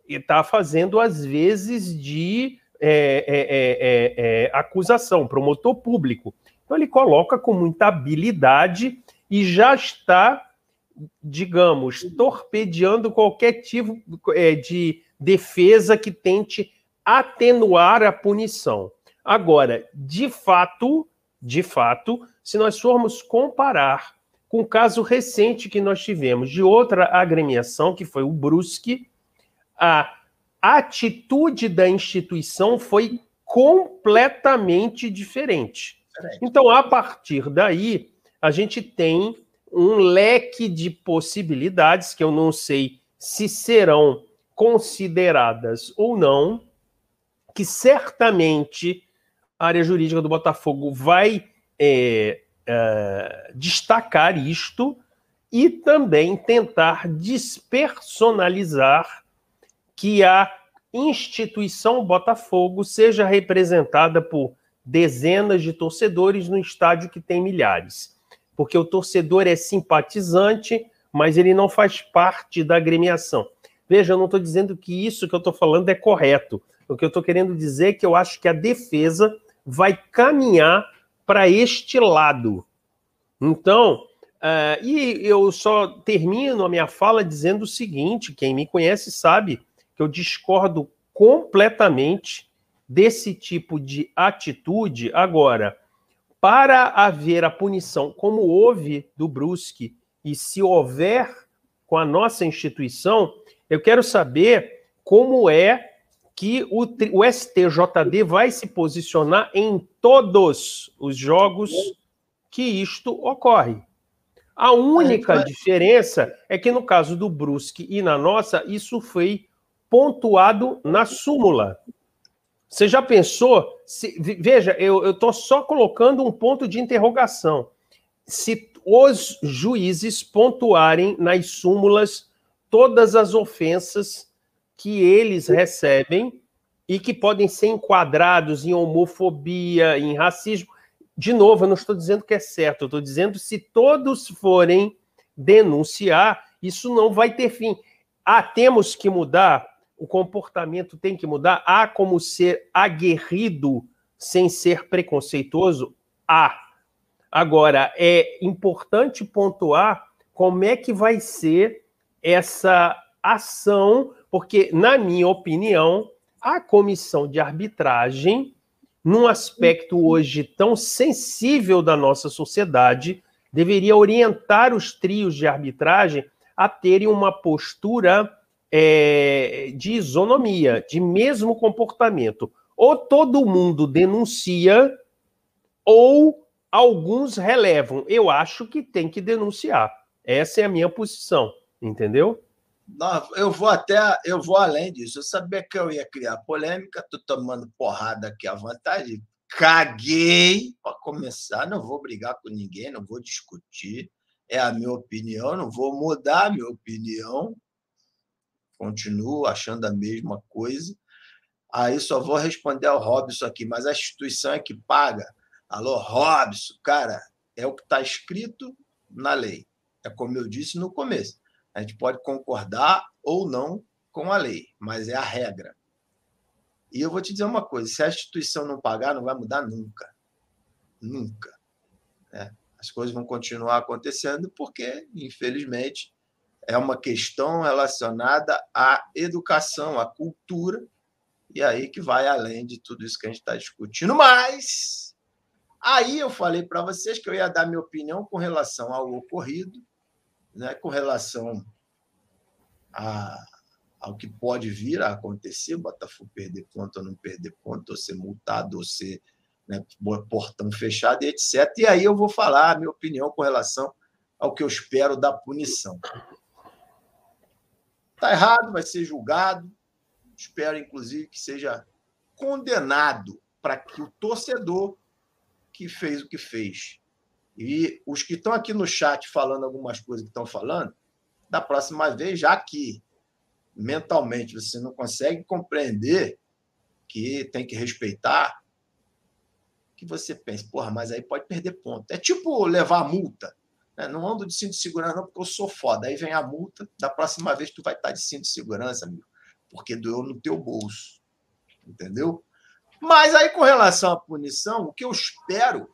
está fazendo, às vezes, de é, é, é, é, acusação, promotor público. Então ele coloca com muita habilidade e já está, digamos, torpedeando qualquer tipo é, de defesa que tente atenuar a punição. Agora, de fato, de fato, se nós formos comparar com o caso recente que nós tivemos de outra agremiação, que foi o Brusque, a atitude da instituição foi completamente diferente. Então, a partir daí, a gente tem um leque de possibilidades que eu não sei se serão consideradas ou não, que certamente a área jurídica do Botafogo vai é, é, destacar isto e também tentar despersonalizar que a instituição Botafogo seja representada por dezenas de torcedores no estádio que tem milhares. Porque o torcedor é simpatizante, mas ele não faz parte da agremiação. Veja, eu não estou dizendo que isso que eu estou falando é correto. O que eu estou querendo dizer é que eu acho que a defesa vai caminhar para este lado. Então, uh, e eu só termino a minha fala dizendo o seguinte: quem me conhece sabe que eu discordo completamente desse tipo de atitude. Agora, para haver a punição, como houve do Brusque, e se houver com a nossa instituição, eu quero saber como é que o, o STJD vai se posicionar em todos os jogos que isto ocorre. A única diferença é que no caso do Brusque e na nossa, isso foi pontuado na súmula. Você já pensou? Se, veja, eu estou só colocando um ponto de interrogação. Se os juízes pontuarem nas súmulas todas as ofensas que eles recebem e que podem ser enquadrados em homofobia, em racismo. De novo, eu não estou dizendo que é certo, eu estou dizendo se todos forem denunciar, isso não vai ter fim. Ah, temos que mudar o comportamento tem que mudar. Há como ser aguerrido sem ser preconceituoso? Há. Agora, é importante pontuar como é que vai ser essa ação, porque, na minha opinião, a comissão de arbitragem, num aspecto hoje tão sensível da nossa sociedade, deveria orientar os trios de arbitragem a terem uma postura é, de isonomia, de mesmo comportamento. Ou todo mundo denuncia, ou alguns relevam. Eu acho que tem que denunciar. Essa é a minha posição, entendeu? Eu vou até, eu vou além disso. Eu sabia que eu ia criar polêmica, tô tomando porrada aqui à vontade. Caguei para começar, não vou brigar com ninguém, não vou discutir. É a minha opinião, não vou mudar a minha opinião. Continuo achando a mesma coisa. Aí só vou responder ao Robson aqui, mas a instituição é que paga. Alô, Robson, cara, é o que está escrito na lei. É como eu disse no começo. A gente pode concordar ou não com a lei, mas é a regra. E eu vou te dizer uma coisa: se a instituição não pagar, não vai mudar nunca. Nunca. É. As coisas vão continuar acontecendo porque, infelizmente, é uma questão relacionada à educação, à cultura, e aí que vai além de tudo isso que a gente está discutindo. Mas aí eu falei para vocês que eu ia dar minha opinião com relação ao ocorrido né, com relação a, ao que pode vir a acontecer, Botafogo perder ponto ou não perder ponto, ou ser multado, ou ser né, portão fechado, etc. E aí eu vou falar a minha opinião com relação ao que eu espero da punição. Está errado, vai ser julgado. Espero, inclusive, que seja condenado para que o torcedor que fez o que fez e os que estão aqui no chat falando algumas coisas que estão falando, da próxima vez, já que mentalmente você não consegue compreender que tem que respeitar, que você pense, porra, mas aí pode perder ponto. É tipo levar a multa. Né? Não ando de cinto de segurança, não, porque eu sou foda. Aí vem a multa, da próxima vez tu vai estar de cinto de segurança, amigo, porque doeu no teu bolso. Entendeu? Mas aí, com relação à punição, o que eu espero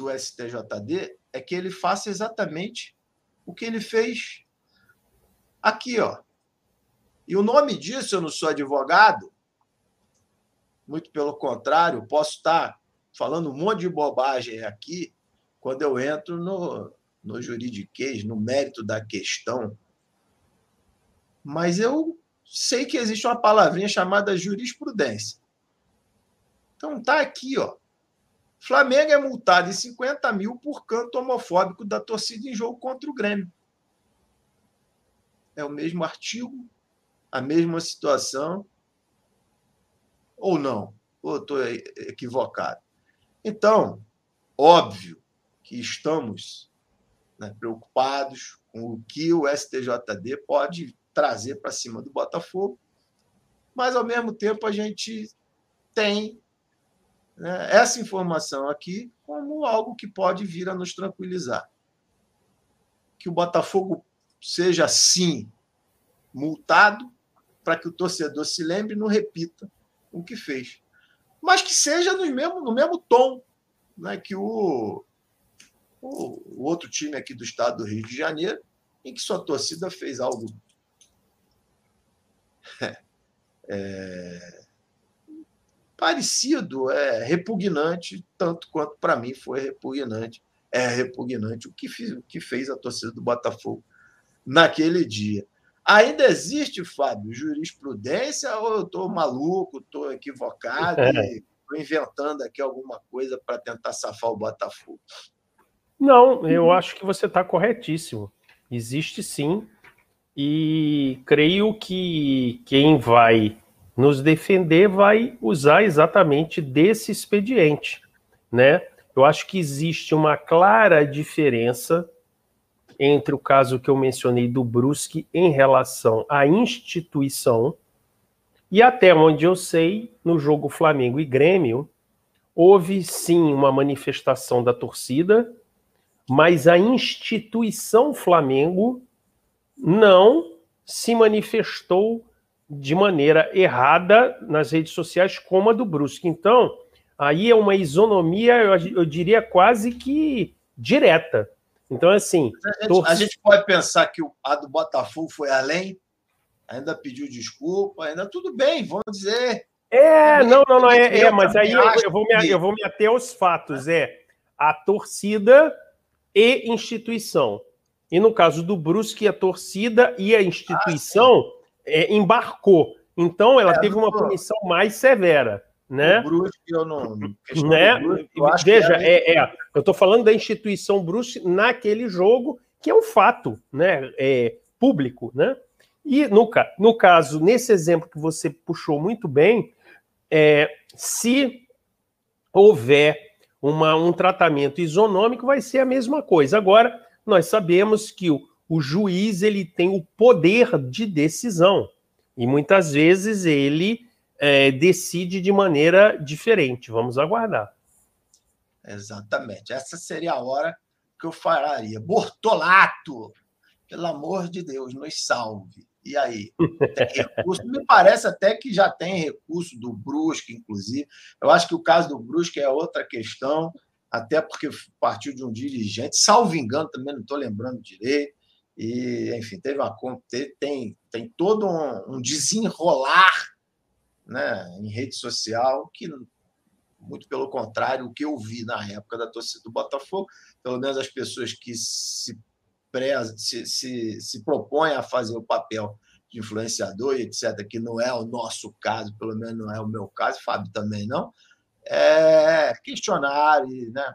do STJD é que ele faça exatamente o que ele fez aqui, ó. E o nome disso, eu não sou advogado, muito pelo contrário, posso estar falando um monte de bobagem aqui quando eu entro no, no juridiquês, no mérito da questão. Mas eu sei que existe uma palavrinha chamada jurisprudência. Então tá aqui, ó. Flamengo é multado em 50 mil por canto homofóbico da torcida em jogo contra o Grêmio. É o mesmo artigo, a mesma situação. Ou não? Ou estou equivocado? Então, óbvio que estamos né, preocupados com o que o STJD pode trazer para cima do Botafogo, mas, ao mesmo tempo, a gente tem né, essa informação aqui como algo que pode vir a nos tranquilizar. Que o Botafogo seja, sim, multado, para que o torcedor se lembre e não repita o que fez. Mas que seja no mesmo, no mesmo tom né, que o, o, o outro time aqui do estado do Rio de Janeiro, em que sua torcida fez algo <laughs> é, parecido, é repugnante, tanto quanto para mim foi repugnante. É repugnante o que, fiz, o que fez a torcida do Botafogo naquele dia. Ainda existe, Fábio, jurisprudência ou eu estou maluco, estou equivocado é. e estou inventando aqui alguma coisa para tentar safar o Botafogo? Não, eu acho que você está corretíssimo. Existe sim, e creio que quem vai nos defender vai usar exatamente desse expediente, né? Eu acho que existe uma clara diferença entre o caso que eu mencionei do Brusque em relação à instituição e até onde eu sei, no jogo Flamengo e Grêmio, houve sim uma manifestação da torcida, mas a instituição Flamengo não se manifestou de maneira errada nas redes sociais, como a do Brusque. Então, aí é uma isonomia, eu, eu diria quase que direta. Então, assim. A gente, a gente, pode pensar que a do Botafogo foi além, ainda pediu desculpa, ainda tudo bem, vamos dizer. É, não, não, não, é, é mas aí eu, eu, vou me, eu vou me ater aos fatos. É, a torcida e instituição. E no caso do Brusque, a torcida e a instituição ah, é, embarcou. Então, ela é, teve uma punição mais severa. Né? O Brusque, eu não. Né? Eu Veja, é, é, eu estou falando da instituição Brusque naquele jogo, que é um fato né? É, público. Né? E no, no caso, nesse exemplo que você puxou muito bem, é, se houver uma, um tratamento isonômico, vai ser a mesma coisa. Agora, nós sabemos que o, o juiz ele tem o poder de decisão e muitas vezes ele é, decide de maneira diferente. Vamos aguardar. Exatamente. Essa seria a hora que eu falaria. Bortolato, pelo amor de Deus, nos salve. E aí? <laughs> Tem recurso? Me parece até que já tem recurso do Brusque, inclusive. Eu acho que o caso do Brusque é outra questão até porque partiu de um dirigente, salvo engano, também não estou lembrando direito. E, enfim, teve uma tem, tem todo um, um desenrolar né, em rede social que, muito pelo contrário, o que eu vi na época da torcida do Botafogo, pelo menos as pessoas que se, preza, se, se, se propõem a fazer o papel de influenciador e etc., que não é o nosso caso, pelo menos não é o meu caso, Fábio também não, é, questionar, né?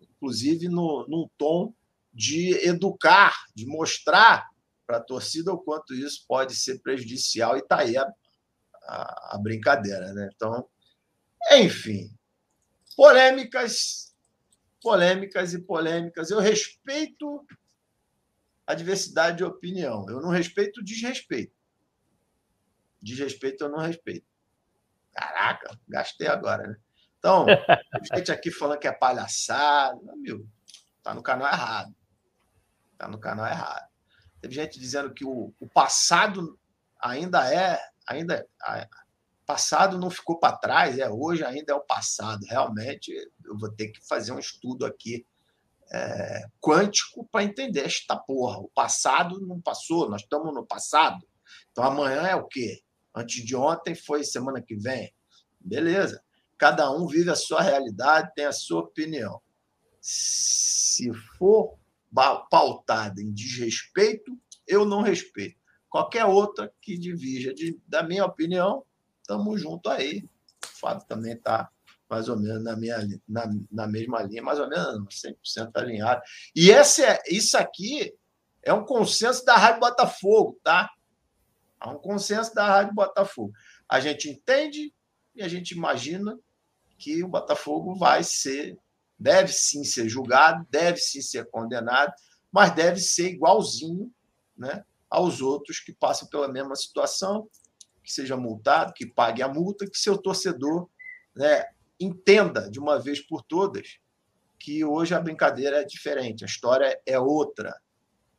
inclusive no, num tom de educar, de mostrar para a torcida o quanto isso pode ser prejudicial, e está aí a, a, a, brincadeira. Né? Então, enfim, polêmicas, polêmicas e polêmicas. Eu respeito a diversidade de opinião, eu não respeito o desrespeito. Desrespeito eu não respeito. Caraca, gastei agora, né? Então, <laughs> gente aqui falando que é palhaçada, meu, tá no canal errado. Tá no canal errado. Teve gente dizendo que o, o passado ainda é, ainda passado não ficou para trás, é hoje ainda é o passado. Realmente, eu vou ter que fazer um estudo aqui é, quântico para entender esta porra. O passado não passou, nós estamos no passado. Então amanhã é o quê? Antes de ontem foi semana que vem. Beleza. Cada um vive a sua realidade, tem a sua opinião. Se for pautada em desrespeito, eu não respeito. Qualquer outra que divija de, da minha opinião, estamos junto aí. O Fábio também está mais ou menos na, minha, na, na mesma linha, mais ou menos 100% alinhado. E esse é, isso aqui é um consenso da Rádio Botafogo, tá? É um consenso da Rádio Botafogo. A gente entende e a gente imagina que o Botafogo vai ser, deve sim ser julgado, deve sim ser condenado, mas deve ser igualzinho né, aos outros que passam pela mesma situação, que seja multado, que pague a multa, que seu torcedor né, entenda de uma vez por todas que hoje a brincadeira é diferente, a história é outra.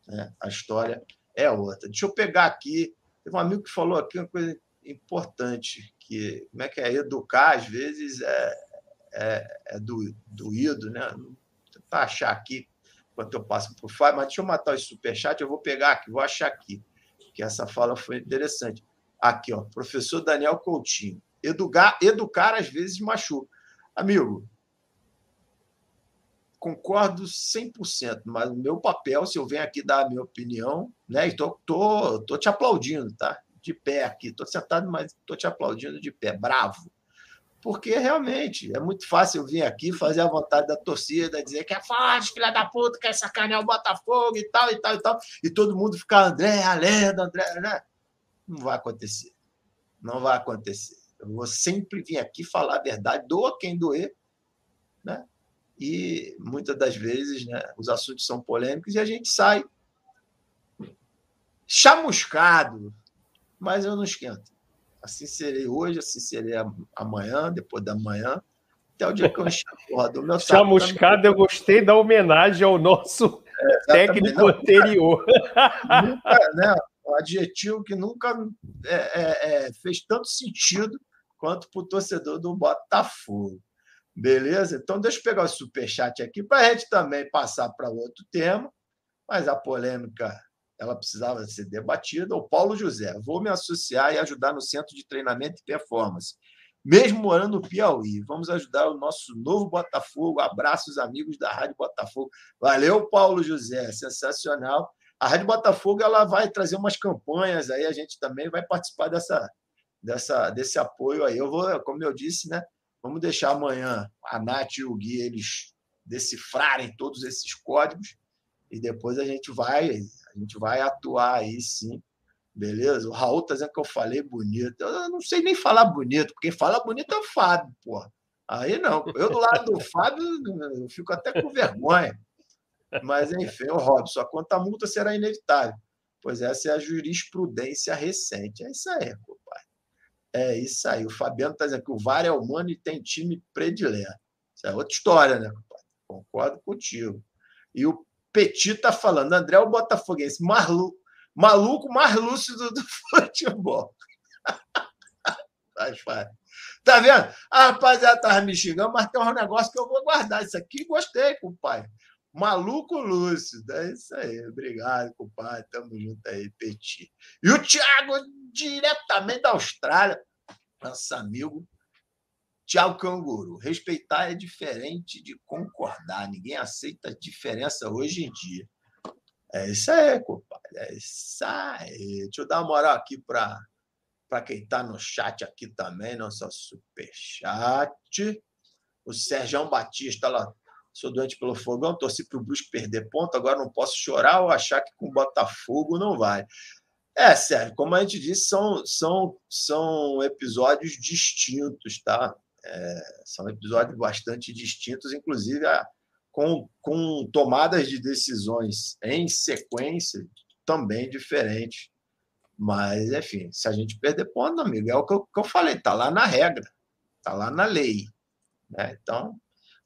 Né? A história é outra. Deixa eu pegar aqui. Teve um amigo que falou aqui uma coisa importante que como é que é educar às vezes é, é, é do, doído, né? Tentar achar aqui enquanto eu passo o Fábio, mas deixa eu matar o superchat, eu vou pegar aqui, vou achar aqui, que essa fala foi interessante. Aqui, ó, professor Daniel Coutinho. Educar, educar às vezes machuca. Amigo, concordo 100%, mas o meu papel, se eu venho aqui dar a minha opinião, né? E tô, tô, tô te aplaudindo, tá? de pé aqui. Estou sentado, mas estou te aplaudindo de pé, bravo. Porque realmente é muito fácil vir aqui fazer a vontade da torcida, dizer que é forte, filha da puta, quer sacanear o Botafogo e tal, e tal, e tal, e todo mundo ficar André, a lenda, André, né? Não vai acontecer. Não vai acontecer. Eu vou sempre vir aqui falar a verdade, doa quem doer, né? E muitas das vezes né, os assuntos são polêmicos e a gente sai chamuscado, mas eu não esquento. Assim serei hoje, assim serei amanhã, depois da manhã, até o dia que eu encher a porra do meu saco. Chamuscada, eu gostei da homenagem ao nosso é, técnico não, anterior. Nunca, né, um adjetivo que nunca é, é, é fez tanto sentido quanto para o torcedor do Botafogo. Beleza? Então, deixa eu pegar o superchat aqui para a gente também passar para outro tema, mas a polêmica ela precisava ser debatida. O Paulo José, vou me associar e ajudar no Centro de Treinamento e Performance. mesmo morando no Piauí. Vamos ajudar o nosso novo Botafogo. Abraços, amigos da Rádio Botafogo. Valeu, Paulo José, sensacional. A Rádio Botafogo ela vai trazer umas campanhas aí, a gente também vai participar dessa, dessa, desse apoio aí. Eu vou, como eu disse, né? Vamos deixar amanhã a Nath e o Gui eles decifrarem todos esses códigos e depois a gente vai, a gente vai atuar aí sim Beleza? O Raul tá dizendo que eu falei bonito. Eu não sei nem falar bonito, porque fala bonito é o Fábio. Aí não. Eu do lado do Fábio eu fico até com vergonha. Mas, enfim, o Robson, a conta multa será inevitável, pois essa é a jurisprudência recente. É isso aí, compadre. É isso aí. O Fabiano está dizendo que o VAR é humano e tem time predileto. Isso é outra história, né, compadre? Concordo contigo. E o Petit está falando, André, o Botafoguense, Marlu, maluco mais lúcido do <laughs> futebol. Faz fácil. Tá vendo? A rapaziada tava me xingando, mas tem um negócio que eu vou guardar. Isso aqui gostei, compadre. Maluco lúcido. É isso aí. Obrigado, compadre. Tamo junto aí, Petit. E o Thiago, diretamente da Austrália, nosso amigo Tiago Canguru. Respeitar é diferente de concordar. Ninguém aceita diferença hoje em dia. É isso aí, compadre. É isso aí. Deixa eu dar uma moral aqui para quem está no chat aqui também, nosso superchat. O Sérgio Batista lá. Sou doente pelo fogão, torci para o Brusque perder ponto, agora não posso chorar ou achar que com Botafogo não vai. É, Sérgio, como a gente disse, são, são, são episódios distintos, tá? É, são episódios bastante distintos, inclusive a, com, com tomadas de decisões em sequência também diferentes. Mas, enfim, se a gente perder ponto, amigo, é o que eu, que eu falei, está lá na regra, está lá na lei. Né? Então,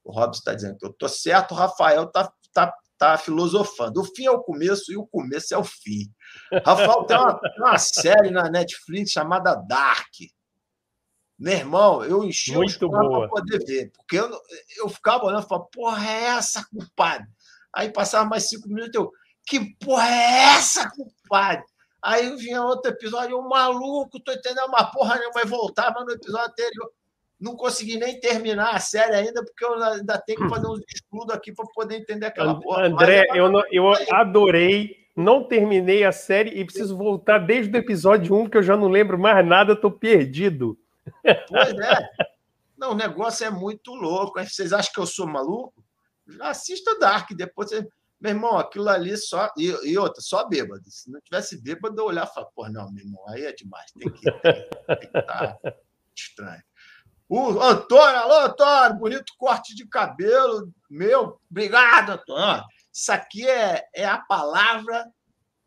o Robson está dizendo que eu estou certo, o Rafael está tá, tá filosofando. O fim é o começo e o começo é o fim. Rafael tem uma, uma série na Netflix chamada Dark. Meu irmão, eu enchi Muito para poder ver, porque eu, eu ficava olhando e falava, porra, é essa, compadre? Aí passava mais cinco minutos, eu, que porra é essa, compadre? Aí vinha outro episódio, o maluco, tô entendendo uma porra nenhuma, vai voltava no episódio anterior. Não consegui nem terminar a série ainda, porque eu ainda tenho que fazer uns estudos aqui para poder entender aquela porra. André, eu, não, eu adorei, não terminei a série e preciso voltar desde o episódio 1, que eu já não lembro mais nada, tô perdido. Pois é. Não, o negócio é muito louco. Vocês acham que eu sou maluco? Assista Dark, depois você. Meu irmão, aquilo ali só. E, e outra, só bêbado. Se não tivesse bêbado, eu olhar e falar, pô, não, meu irmão, aí é demais. Tem que, estar tá estranho. O Antônio, alô, Antônio, bonito corte de cabelo. Meu, obrigado, Antônio. Isso aqui é, é a palavra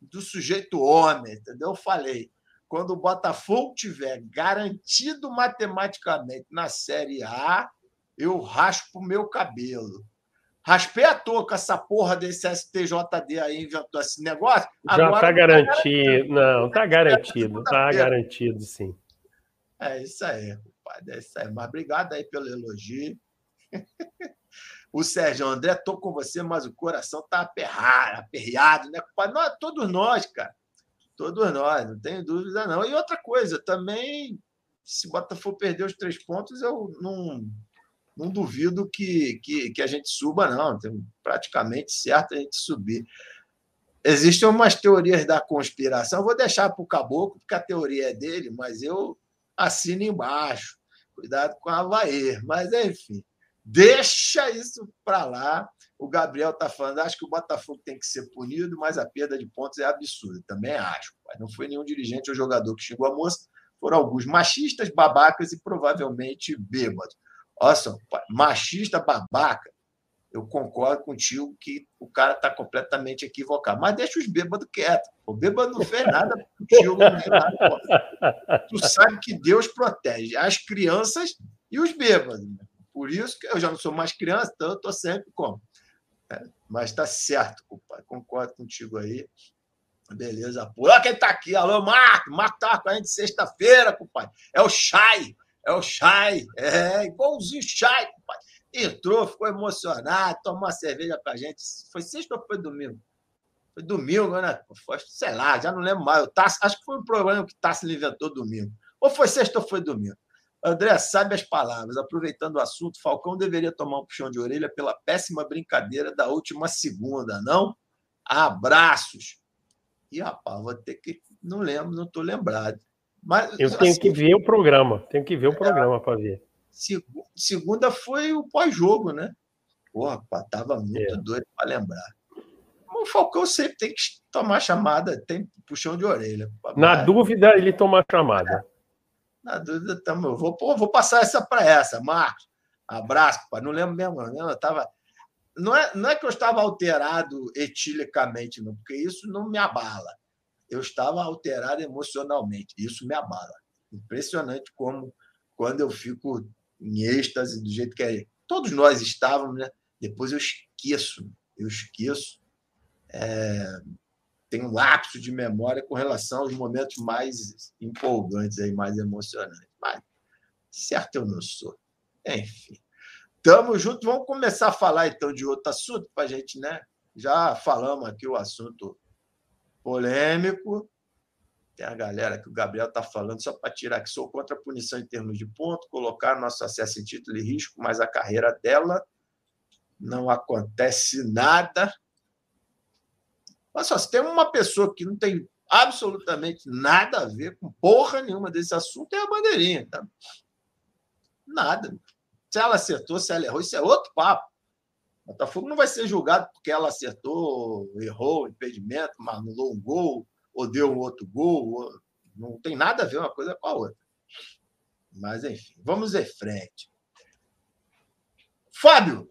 do sujeito homem, entendeu? Eu falei quando o Botafogo tiver garantido matematicamente na Série A, eu raspo o meu cabelo. Raspei a touca essa porra desse STJD aí, inventou esse negócio. Já está garantido. Não, está garantido. Está garantido, sim. É isso aí, compadre. É isso aí. Mas obrigado aí pelo elogio. <laughs> o Sérgio André, estou com você, mas o coração está aperrado, aperreado, né, compadre? Nós, todos nós, cara. Todos nós, não tenho dúvida, não. E outra coisa, também, se o Botafogo perder os três pontos, eu não, não duvido que, que, que a gente suba, não. Tem praticamente certo a gente subir. Existem umas teorias da conspiração, vou deixar para o Caboclo, porque a teoria é dele, mas eu assino embaixo. Cuidado com a Havaí. Mas, enfim, deixa isso para lá. O Gabriel está falando, acho que o Botafogo tem que ser punido, mas a perda de pontos é absurda. Também acho. Não foi nenhum dirigente ou jogador que xingou a moça, foram alguns machistas, babacas e provavelmente bêbados. Só, machista, babaca, eu concordo contigo que o cara está completamente equivocado. Mas deixa os bêbados quietos. O bêbado não fez nada contigo. Nada, tu sabe que Deus protege as crianças e os bêbados. Por isso que eu já não sou mais criança, então eu estou sempre como mas está certo, compadre. Concordo contigo aí. Beleza, pô. Olha quem está aqui. Alô, Marco. Marco estava com a gente sexta-feira, compadre. É o Chay. É o Chay. É, igualzinho Chay, compadre. Entrou, ficou emocionado, tomou uma cerveja com a gente. Foi sexta ou foi domingo? Foi domingo, né? Foi, sei lá, já não lembro mais. O Tassi, acho que foi um problema que o Tassi inventou domingo. Ou foi sexta ou foi domingo. André, sabe as palavras. Aproveitando o assunto, Falcão deveria tomar um puxão de orelha pela péssima brincadeira da última segunda, não? Abraços. E, rapaz, vou ter que. Não lembro, não estou lembrado. Mas, Eu tenho assim, que ver o programa. Tenho que ver o programa é, para ver. Segunda foi o pós-jogo, né? Porra, tava muito é. doido para lembrar. O Falcão sempre tem que tomar chamada, tem puxão de orelha. Na Mas... dúvida, ele toma chamada. Na dúvida, tamo, eu vou, vou passar essa para essa, Marcos. Abraço, pai. Não lembro mesmo, não. Eu tava. Não é, não é que eu estava alterado etilicamente, não, porque isso não me abala. Eu estava alterado emocionalmente. Isso me abala. Impressionante como, quando eu fico em êxtase do jeito que é. Todos nós estávamos, né? Depois eu esqueço. Eu esqueço. É, tem um lapso de memória com relação aos momentos mais empolgantes, aí, mais emocionantes. Mas certo eu não sou. Enfim. Tamo junto. Vamos começar a falar então de outro assunto para a gente, né? Já falamos aqui o assunto polêmico. Tem a galera que o Gabriel está falando só para tirar que sou contra a punição em termos de ponto, colocar nosso acesso em título em risco, mas a carreira dela não acontece nada. Olha só, se tem uma pessoa que não tem absolutamente nada a ver com porra nenhuma desse assunto, é a bandeirinha. Tá? Nada. Se ela acertou, se ela errou, isso é outro papo. Botafogo não vai ser julgado porque ela acertou, errou, impedimento, anulou um gol, ou deu um outro gol. Não tem nada a ver uma coisa com a outra. Mas, enfim, vamos em frente. Fábio,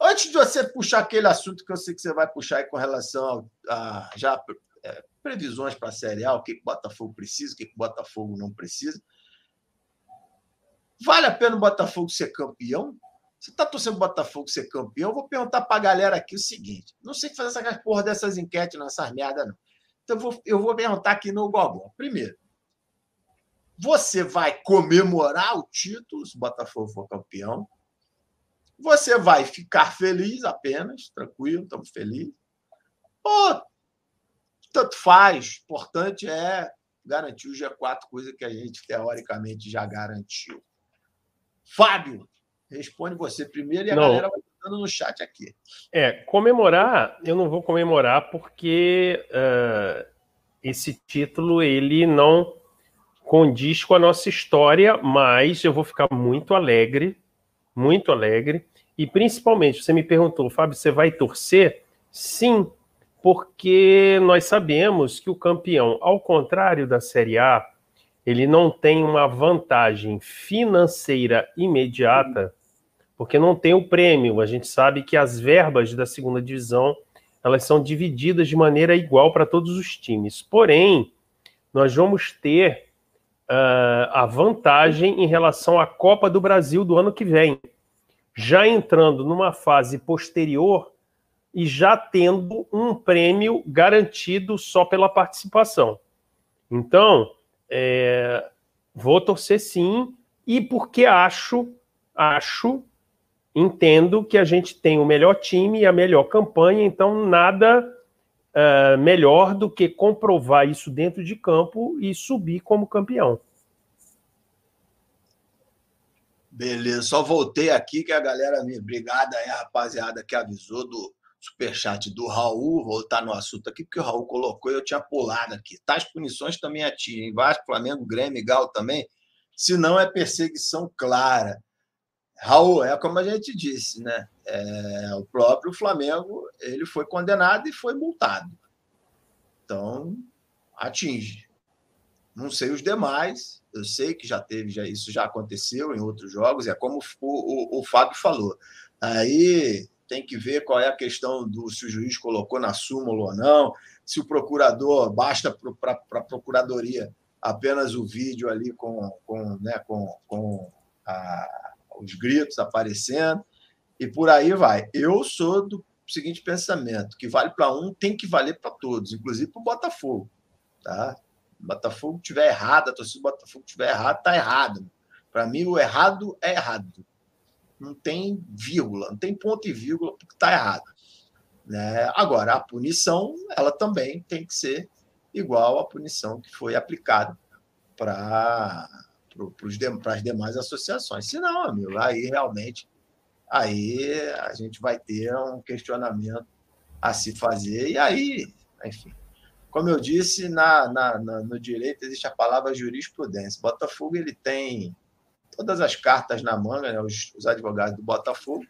Antes de você puxar aquele assunto que eu sei que você vai puxar aí com relação a, já é, previsões para a Série A, o que, o Botafogo precisa, o que, o Botafogo não precisa. Vale a pena o Botafogo ser campeão? Você está torcendo o Botafogo ser campeão? Eu vou perguntar para a galera aqui o seguinte: não sei fazer essa porra dessas enquetes nessas merdas, não. Então eu vou, eu vou perguntar aqui no Gogol. Primeiro, você vai comemorar o título se o Botafogo for campeão? Você vai ficar feliz apenas, tranquilo, estamos felizes. Ou tanto faz, importante é garantir o G4, coisa que a gente teoricamente já garantiu. Fábio, responde você primeiro e a não. galera vai ficando no chat aqui. É, comemorar, eu não vou comemorar porque uh, esse título ele não condiz com a nossa história, mas eu vou ficar muito alegre muito alegre. E principalmente, você me perguntou, Fábio, você vai torcer? Sim, porque nós sabemos que o campeão, ao contrário da Série A, ele não tem uma vantagem financeira imediata, porque não tem o prêmio. A gente sabe que as verbas da segunda divisão elas são divididas de maneira igual para todos os times. Porém, nós vamos ter uh, a vantagem em relação à Copa do Brasil do ano que vem, já entrando numa fase posterior e já tendo um prêmio garantido só pela participação. Então, é, vou torcer sim, e porque acho, acho, entendo que a gente tem o melhor time e a melhor campanha, então nada uh, melhor do que comprovar isso dentro de campo e subir como campeão. Beleza, só voltei aqui que a galera me. Obrigado aí, rapaziada que avisou do superchat do Raul. Voltar no assunto aqui, porque o Raul colocou e eu tinha pulado aqui. Tais punições também atingem Vasco, Flamengo, Grêmio, Galo também. Se não, é perseguição clara. Raul, é como a gente disse, né? É, o próprio Flamengo ele foi condenado e foi multado. Então, atinge. Não sei os demais, eu sei que já teve, já, isso já aconteceu em outros jogos, é como o, o, o Fábio falou. Aí tem que ver qual é a questão do se o juiz colocou na súmula ou não, se o procurador basta para a procuradoria apenas o vídeo ali com, com, né, com, com a, os gritos aparecendo, e por aí vai. Eu sou do seguinte pensamento: que vale para um, tem que valer para todos, inclusive para o Botafogo. Tá? O Botafogo tiver errado, a torcida do Botafogo tiver errado, tá errado. Para mim, o errado é errado. Não tem vírgula, não tem ponto e vírgula porque está errado. Né? Agora, a punição, ela também tem que ser igual à punição que foi aplicada para para as demais associações. Se não, amigo, aí realmente aí a gente vai ter um questionamento a se fazer. E aí, enfim, como eu disse, na, na, na, no direito existe a palavra jurisprudência. Botafogo ele tem todas as cartas na manga, né? os, os advogados do Botafogo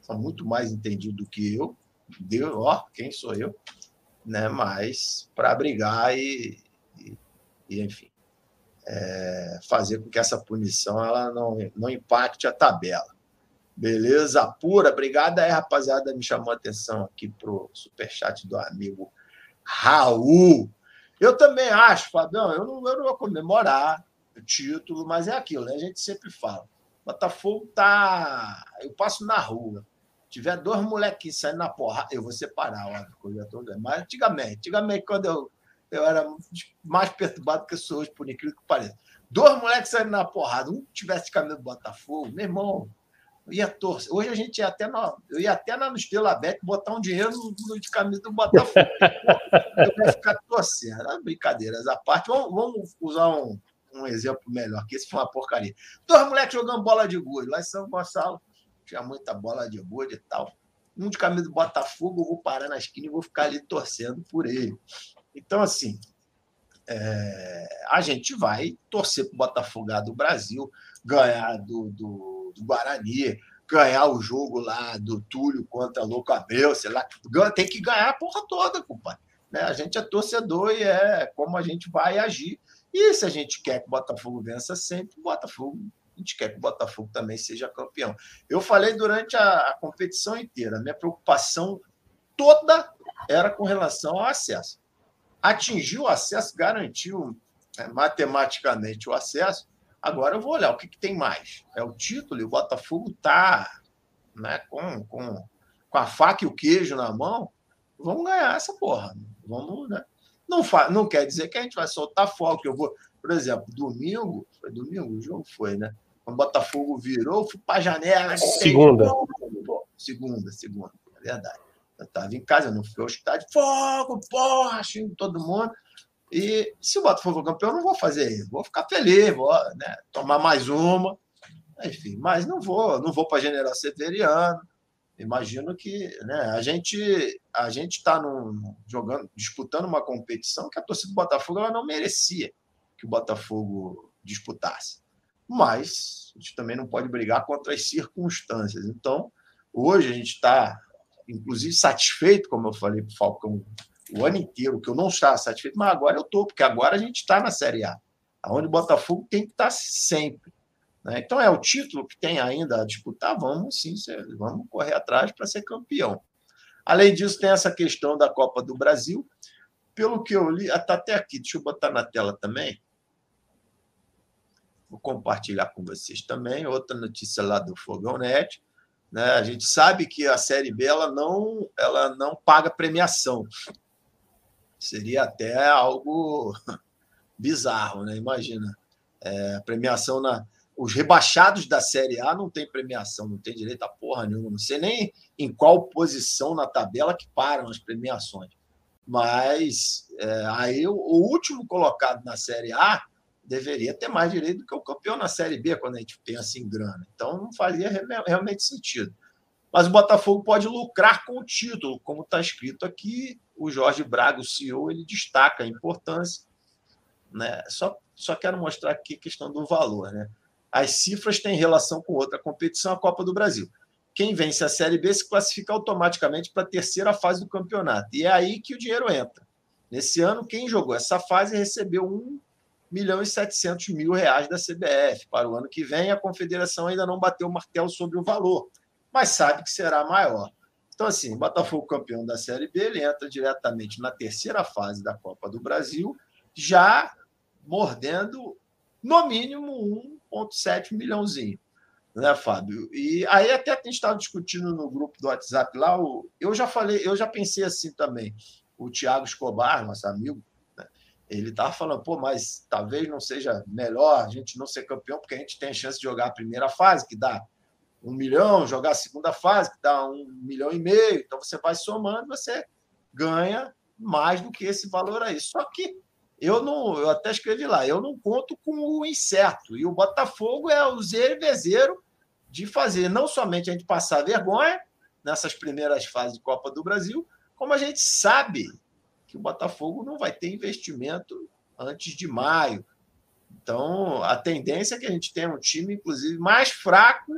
são muito mais entendidos do que eu. Deus, ó, quem sou eu? Né? Mas para brigar e, e, e enfim, é, fazer com que essa punição ela não, não impacte a tabela. Beleza? Pura. Obrigado aí, rapaziada. Me chamou a atenção aqui pro superchat do amigo Raul. Eu também acho, Fabião, eu não, eu não vou comemorar o título, mas é aquilo, né? A gente sempre fala. Botafogo tá. Eu passo na rua. Tiver dois molequinhos saindo na porra, eu vou separar, óbvio, eu já tô vendo. Mas antigamente, antigamente, quando eu, eu era mais perturbado que eu sou hoje, por incrível que pareça. Dois moleques saindo na porrada, um tivesse caminho do Botafogo, meu irmão, ia torcer. Hoje a gente ia até no, eu ia até na Estrela Bet botar um dinheiro no, de camisa do Botafogo. <laughs> eu ia ficar torcendo. Brincadeiras à parte. Vamos, vamos usar um, um, exemplo melhor, que esse foi uma porcaria. Dois moleques jogando bola de gude. Lá em São Gonçalo tinha muita bola de gude e tal. Um de camisa do Botafogo, eu vou parar na esquina e vou ficar ali torcendo por ele. Então, assim, é, a gente vai torcer para o Botafogo do Brasil, ganhar do, do do Guarani, ganhar o jogo lá do Túlio contra Louco Abel, sei lá, tem que ganhar a porra toda, compadre. Né? A gente é torcedor e é como a gente vai agir. E se a gente quer que o Botafogo vença sempre, o Botafogo, a gente quer que o Botafogo também seja campeão. Eu falei durante a, a competição inteira, minha preocupação toda era com relação ao acesso. Atingiu o acesso, garantiu né, matematicamente o acesso, Agora eu vou olhar o que, que tem mais. É o título e o Botafogo está né, com, com, com a faca e o queijo na mão. Vamos ganhar essa porra. Vamos, né? Não, fa não quer dizer que a gente vai soltar fogo. Que eu vou, por exemplo, domingo, foi domingo, o jogo foi, né? Quando o Botafogo virou, fui para a janela. Segunda. Segunda, segunda, é verdade. Eu estava em casa, eu não fui ao estádio. Fogo, porra, xingo todo mundo. E se o Botafogo for campeão, eu não vou fazer isso. Vou ficar feliz, vou né, tomar mais uma. Enfim, mas não vou, não vou para General Severiano. Imagino que né, a gente a gente está jogando, disputando uma competição que a torcida do Botafogo ela não merecia que o Botafogo disputasse. Mas a gente também não pode brigar contra as circunstâncias. Então, hoje a gente está, inclusive, satisfeito, como eu falei para o Falcão o ano inteiro, que eu não estava satisfeito, mas agora eu estou, porque agora a gente está na Série A, onde o Botafogo tem que estar tá sempre. Né? Então é o título que tem ainda a disputar, vamos sim, vamos correr atrás para ser campeão. Além disso, tem essa questão da Copa do Brasil. Pelo que eu li, está até aqui, deixa eu botar na tela também. Vou compartilhar com vocês também. Outra notícia lá do Fogão Net. Né? A gente sabe que a Série B ela não, ela não paga premiação. Seria até algo <laughs> bizarro, né? Imagina. É, premiação na. Os rebaixados da Série A não tem premiação, não tem direito a porra nenhuma. Não sei nem em qual posição na tabela que param as premiações. Mas é, aí o, o último colocado na Série A deveria ter mais direito do que o campeão na Série B, quando a gente pensa assim grana. Então não faria realmente sentido. Mas o Botafogo pode lucrar com o título, como está escrito aqui, o Jorge Braga, o CEO, ele destaca a importância. Né? Só, só quero mostrar aqui a questão do valor. Né? As cifras têm relação com outra competição, a Copa do Brasil. Quem vence a Série B se classifica automaticamente para a terceira fase do campeonato. E é aí que o dinheiro entra. Nesse ano, quem jogou essa fase recebeu 1 milhão e 700 mil reais da CBF. Para o ano que vem, a confederação ainda não bateu o martelo sobre o valor, mas sabe que será maior. Então, assim, Botafogo campeão da Série B, ele entra diretamente na terceira fase da Copa do Brasil, já mordendo no mínimo 1,7 milhãozinho, né, Fábio? E aí até a gente estava discutindo no grupo do WhatsApp lá, eu já falei, eu já pensei assim também. O Thiago Escobar, nosso amigo, né, ele estava falando, pô, mas talvez não seja melhor a gente não ser campeão, porque a gente tem chance de jogar a primeira fase, que dá um milhão, jogar a segunda fase, que dá um milhão e meio. Então você vai somando, você ganha mais do que esse valor aí. Só que eu não, eu até escrevi lá, eu não conto com o incerto. E o Botafogo é o zero de fazer não somente a gente passar vergonha nessas primeiras fases de Copa do Brasil, como a gente sabe que o Botafogo não vai ter investimento antes de maio. Então, a tendência é que a gente tenha um time, inclusive, mais fraco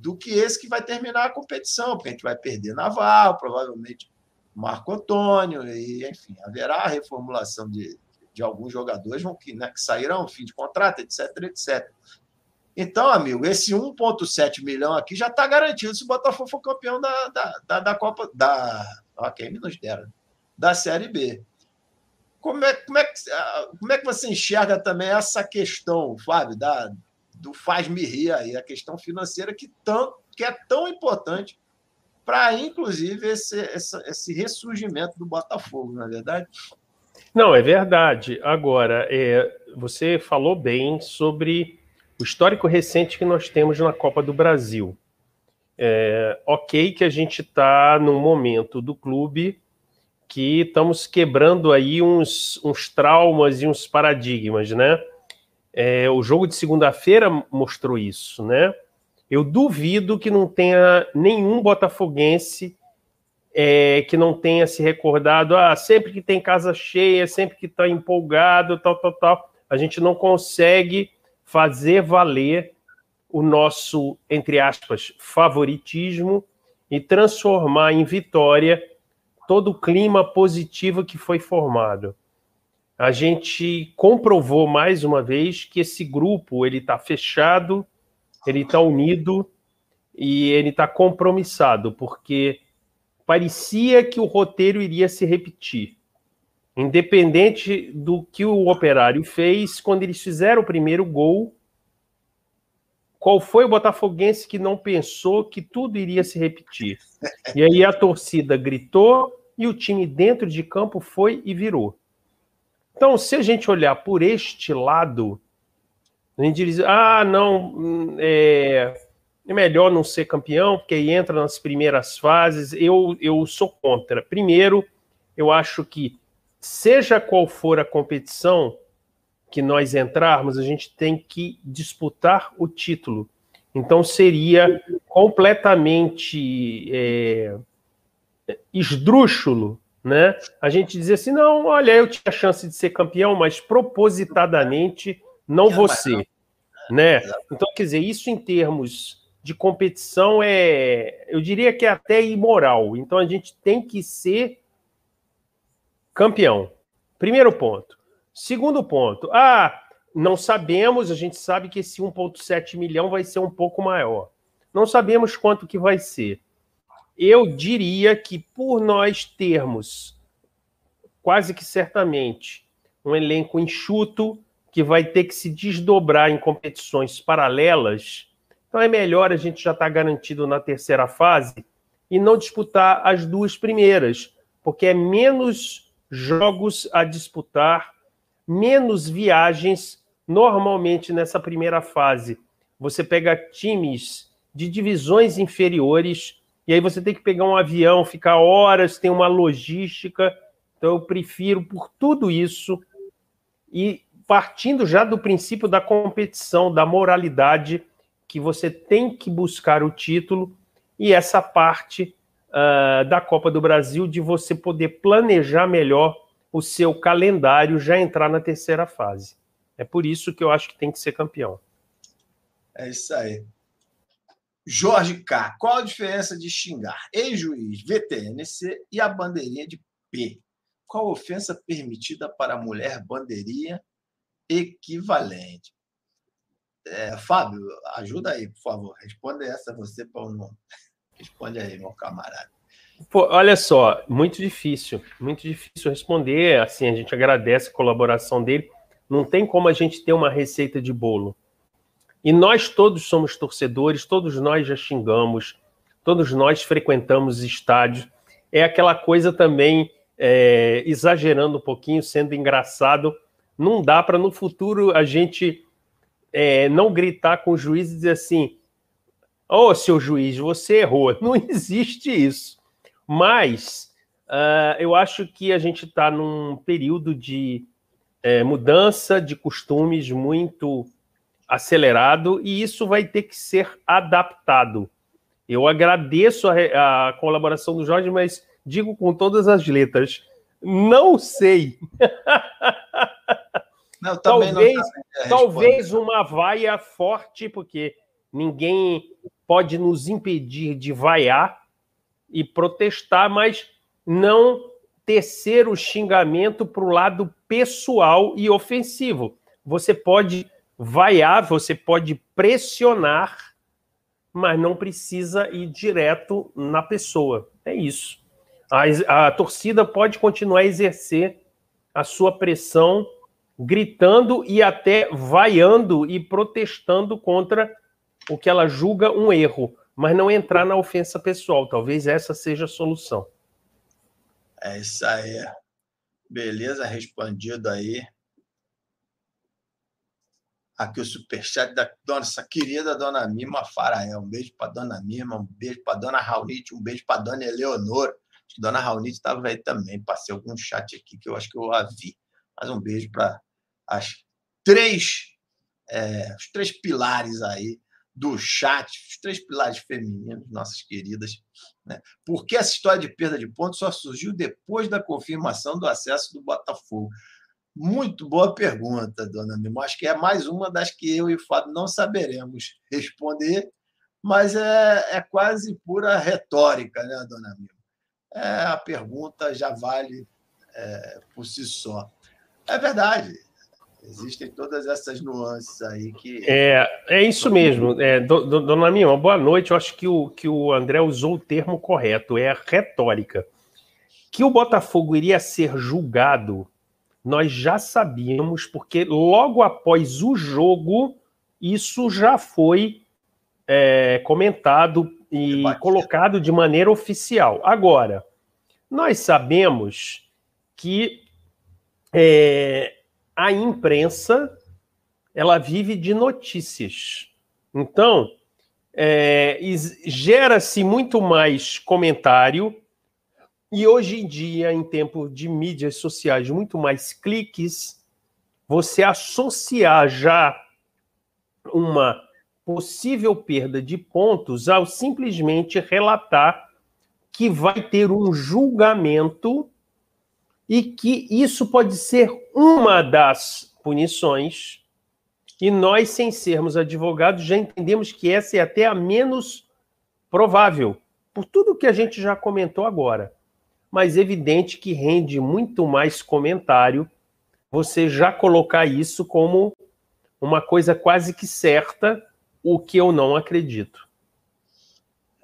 do que esse que vai terminar a competição, porque a gente vai perder Naval, provavelmente Marco Antônio, e enfim, haverá reformulação de, de alguns jogadores que, né, que sairão, fim de contrato, etc, etc. Então, amigo, esse 1,7 milhão aqui já está garantido se o Botafogo for campeão da, da, da, da Copa. Da, ó, quem nos da Série B. Como é, como, é que, como é que você enxerga também essa questão, Fábio, da, do faz-me rir aí, a questão financeira que, tão, que é tão importante para, inclusive, esse, esse, esse ressurgimento do Botafogo, não é verdade? Não, é verdade. Agora, é, você falou bem sobre o histórico recente que nós temos na Copa do Brasil. É, ok que a gente está num momento do clube que estamos quebrando aí uns, uns traumas e uns paradigmas, né? É, o jogo de segunda-feira mostrou isso, né? Eu duvido que não tenha nenhum botafoguense é, que não tenha se recordado, ah, sempre que tem casa cheia, sempre que está empolgado, tal, tal, tal, a gente não consegue fazer valer o nosso, entre aspas, favoritismo e transformar em vitória todo o clima positivo que foi formado. A gente comprovou mais uma vez que esse grupo ele está fechado, ele está unido e ele está compromissado, porque parecia que o roteiro iria se repetir. Independente do que o operário fez, quando eles fizeram o primeiro gol, qual foi o botafoguense que não pensou que tudo iria se repetir? E aí a torcida gritou e o time dentro de campo foi e virou. Então, se a gente olhar por este lado, a gente diz: ah, não, hum, é, é melhor não ser campeão, porque aí entra nas primeiras fases. Eu, eu sou contra. Primeiro, eu acho que, seja qual for a competição que nós entrarmos, a gente tem que disputar o título. Então, seria completamente é, esdrúxulo né? a gente dizer assim: não, olha, eu tinha a chance de ser campeão, mas propositadamente não você. Né? Então, quer dizer, isso em termos de competição é, eu diria que é até imoral. Então a gente tem que ser campeão. Primeiro ponto. Segundo ponto, ah, não sabemos, a gente sabe que esse 1,7 milhão vai ser um pouco maior. Não sabemos quanto que vai ser. Eu diria que por nós termos quase que certamente um elenco enxuto que vai ter que se desdobrar em competições paralelas, então é melhor a gente já estar tá garantido na terceira fase e não disputar as duas primeiras, porque é menos jogos a disputar, menos viagens. Normalmente nessa primeira fase, você pega times de divisões inferiores e aí você tem que pegar um avião, ficar horas, tem uma logística. Então eu prefiro por tudo isso e partindo já do princípio da competição, da moralidade, que você tem que buscar o título e essa parte uh, da Copa do Brasil de você poder planejar melhor o seu calendário já entrar na terceira fase. É por isso que eu acho que tem que ser campeão. É isso aí. Jorge K. Qual a diferença de xingar ex-juiz, VTNC e a bandeirinha de P? Qual ofensa permitida para a mulher bandeirinha equivalente? É, Fábio, ajuda aí, por favor. Responda essa você para o nome. Responde aí, meu camarada. Pô, olha só, muito difícil, muito difícil responder. Assim, a gente agradece a colaboração dele. Não tem como a gente ter uma receita de bolo. E nós todos somos torcedores, todos nós já xingamos, todos nós frequentamos estádios. É aquela coisa também, é, exagerando um pouquinho, sendo engraçado. Não dá para no futuro a gente é, não gritar com o juiz e dizer assim: Ô, oh, seu juiz, você errou. <laughs> Não existe isso. Mas uh, eu acho que a gente está num período de é, mudança de costumes muito acelerado e isso vai ter que ser adaptado. Eu agradeço a, a colaboração do Jorge, mas digo com todas as letras, não sei. <laughs> Não, talvez, talvez uma vaia forte, porque ninguém pode nos impedir de vaiar e protestar, mas não tecer o xingamento para o lado pessoal e ofensivo. Você pode vaiar, você pode pressionar, mas não precisa ir direto na pessoa. É isso. A, a torcida pode continuar a exercer a sua pressão, gritando e até vaiando e protestando contra o que ela julga um erro, mas não entrar na ofensa pessoal. Talvez essa seja a solução. É isso aí. Beleza, respondido aí. Aqui o superchat da nossa querida dona Mima Farael. Um beijo para dona Mima, um beijo para dona Raulite, um beijo para dona Eleonora. Acho que dona Raulite estava aí também. Passei algum chat aqui que eu acho que eu a vi. Mas um beijo para as três, é, os três pilares aí do chat, os três pilares femininos, nossas queridas. Né? Por que essa história de perda de pontos só surgiu depois da confirmação do acesso do Botafogo? Muito boa pergunta, dona Mimo. Acho que é mais uma das que eu e o Fábio não saberemos responder, mas é, é quase pura retórica, né, dona Mimo? É, a pergunta já vale é, por si só. É verdade. Existem todas essas nuances aí que. É, é isso mesmo. É, dona Mima, boa noite. Eu acho que o, que o André usou o termo correto, é retórica. Que o Botafogo iria ser julgado nós já sabíamos, porque logo após o jogo, isso já foi é, comentado e colocado de maneira oficial. Agora, nós sabemos que é, a imprensa ela vive de notícias. Então, é, gera-se muito mais comentário, e hoje em dia, em tempo de mídias sociais, muito mais cliques, você associar já uma possível perda de pontos ao simplesmente relatar que vai ter um julgamento e que isso pode ser uma das punições. E nós, sem sermos advogados, já entendemos que essa é até a menos provável, por tudo que a gente já comentou agora mas evidente que rende muito mais comentário você já colocar isso como uma coisa quase que certa, o que eu não acredito.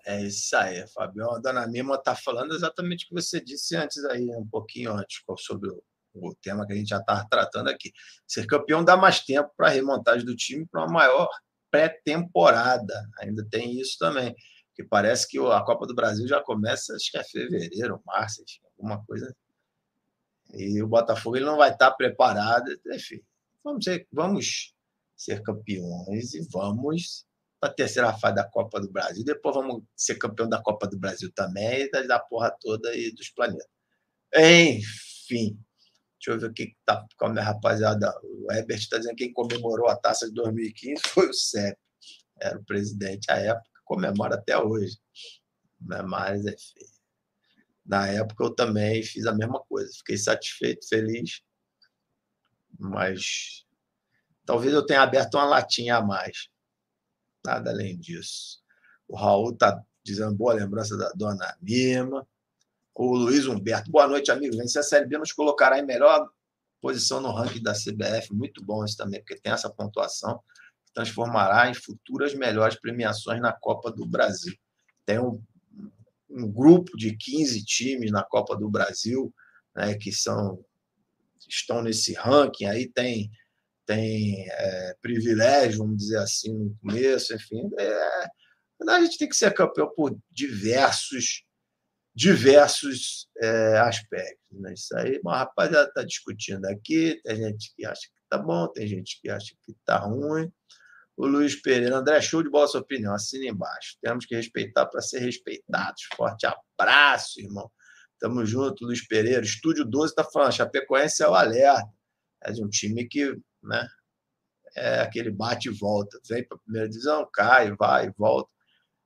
É isso aí, Fabião. A dona Mima está falando exatamente o que você disse antes aí, um pouquinho antes, sobre o, tema que a gente já estava tratando aqui. Ser campeão dá mais tempo para a remontagem do time para uma maior pré-temporada. Ainda tem isso também que parece que a Copa do Brasil já começa, acho que é fevereiro, março, enfim, alguma coisa. E o Botafogo ele não vai estar preparado, enfim. Vamos ser, vamos ser campeões e vamos para a terceira fase da Copa do Brasil. Depois vamos ser campeão da Copa do Brasil também, da, da porra toda e dos planetas. Enfim, deixa eu ver o que está com a minha rapaziada. O Herbert está dizendo que quem comemorou a taça de 2015 foi o CEP, era o presidente à época comemora até hoje. Né? Mas, enfim, na época eu também fiz a mesma coisa. Fiquei satisfeito, feliz, mas talvez eu tenha aberto uma latinha a mais. Nada além disso. O Raul está dizendo boa lembrança da dona Mima. O Luiz Humberto, boa noite, amigo. Vencer a Série B nos colocará em melhor posição no ranking da CBF. Muito bom isso também, porque tem essa pontuação transformará em futuras melhores premiações na Copa do Brasil. Tem um, um grupo de 15 times na Copa do Brasil né, que são estão nesse ranking. Aí tem tem é, privilégio, vamos dizer assim, no começo, enfim. É, a gente tem que ser campeão por diversos diversos é, aspectos. Né? Isso aí, uma rapaziada está discutindo aqui, tem gente que acha que está bom, tem gente que acha que está ruim. O Luiz Pereira, André, show de bola sua opinião. Assina embaixo. Temos que respeitar para ser respeitados. Forte abraço, irmão. Tamo junto, Luiz Pereira. Estúdio 12 está falando, Chapecoense é o alerta. é de um time que né, é aquele bate e volta. Vem para a primeira divisão, cai, vai, volta.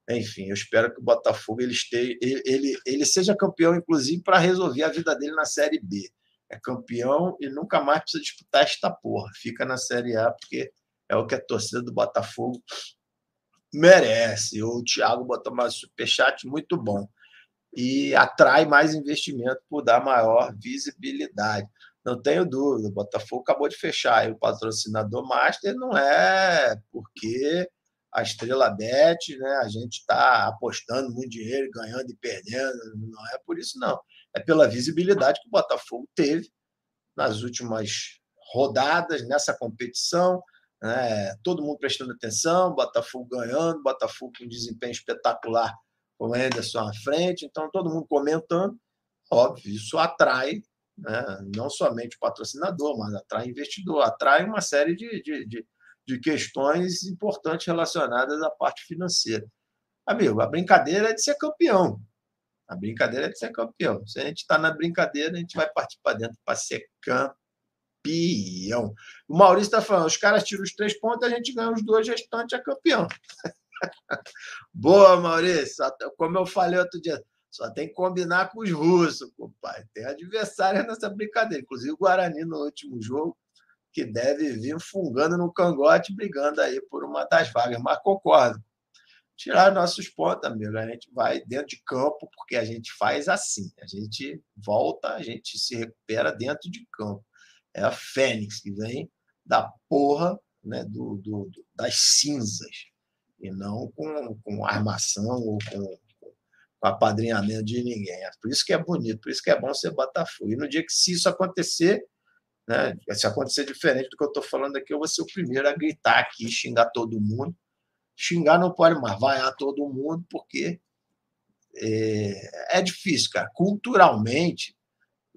Enfim, eu espero que o Botafogo ele, esteja, ele, ele, ele seja campeão, inclusive, para resolver a vida dele na Série B. É campeão e nunca mais precisa disputar esta porra. Fica na Série A, porque é o que a torcida do Botafogo merece. O Thiago botou mais superchat, muito bom. E atrai mais investimento por dar maior visibilidade. Não tenho dúvida, o Botafogo acabou de fechar. E o patrocinador master não é porque a Estrela Bet, né? A gente está apostando muito dinheiro, ganhando e perdendo. Não é por isso, não. É pela visibilidade que o Botafogo teve nas últimas rodadas nessa competição. Né? Todo mundo prestando atenção, Botafogo ganhando, Botafogo com um desempenho espetacular com o Anderson à frente. Então, todo mundo comentando. Óbvio, isso atrai né? não somente o patrocinador, mas atrai investidor, atrai uma série de, de, de de questões importantes relacionadas à parte financeira. Amigo, a brincadeira é de ser campeão. A brincadeira é de ser campeão. Se a gente está na brincadeira, a gente vai partir para dentro para ser campeão. O Maurício está falando: os caras tiram os três pontos, a gente ganha os dois restantes, é campeão. <laughs> Boa, Maurício. Como eu falei outro dia, só tem que combinar com os russos, compadre. Tem adversário nessa brincadeira. Inclusive o Guarani no último jogo que deve vir fungando no cangote, brigando aí por uma das vagas. Mas concordo. Tirar nossos pontos, amigo. A gente vai dentro de campo, porque a gente faz assim. A gente volta, a gente se recupera dentro de campo. É a Fênix que vem da porra né, do, do, das cinzas. E não com, com armação ou com, com apadrinhamento de ninguém. É por isso que é bonito, por isso que é bom ser Botafogo. E no dia que se isso acontecer, né? Se acontecer diferente do que eu estou falando aqui, eu vou ser o primeiro a gritar aqui, xingar todo mundo. Xingar não pode mais, vaiar todo mundo, porque é, é difícil, cara. Culturalmente,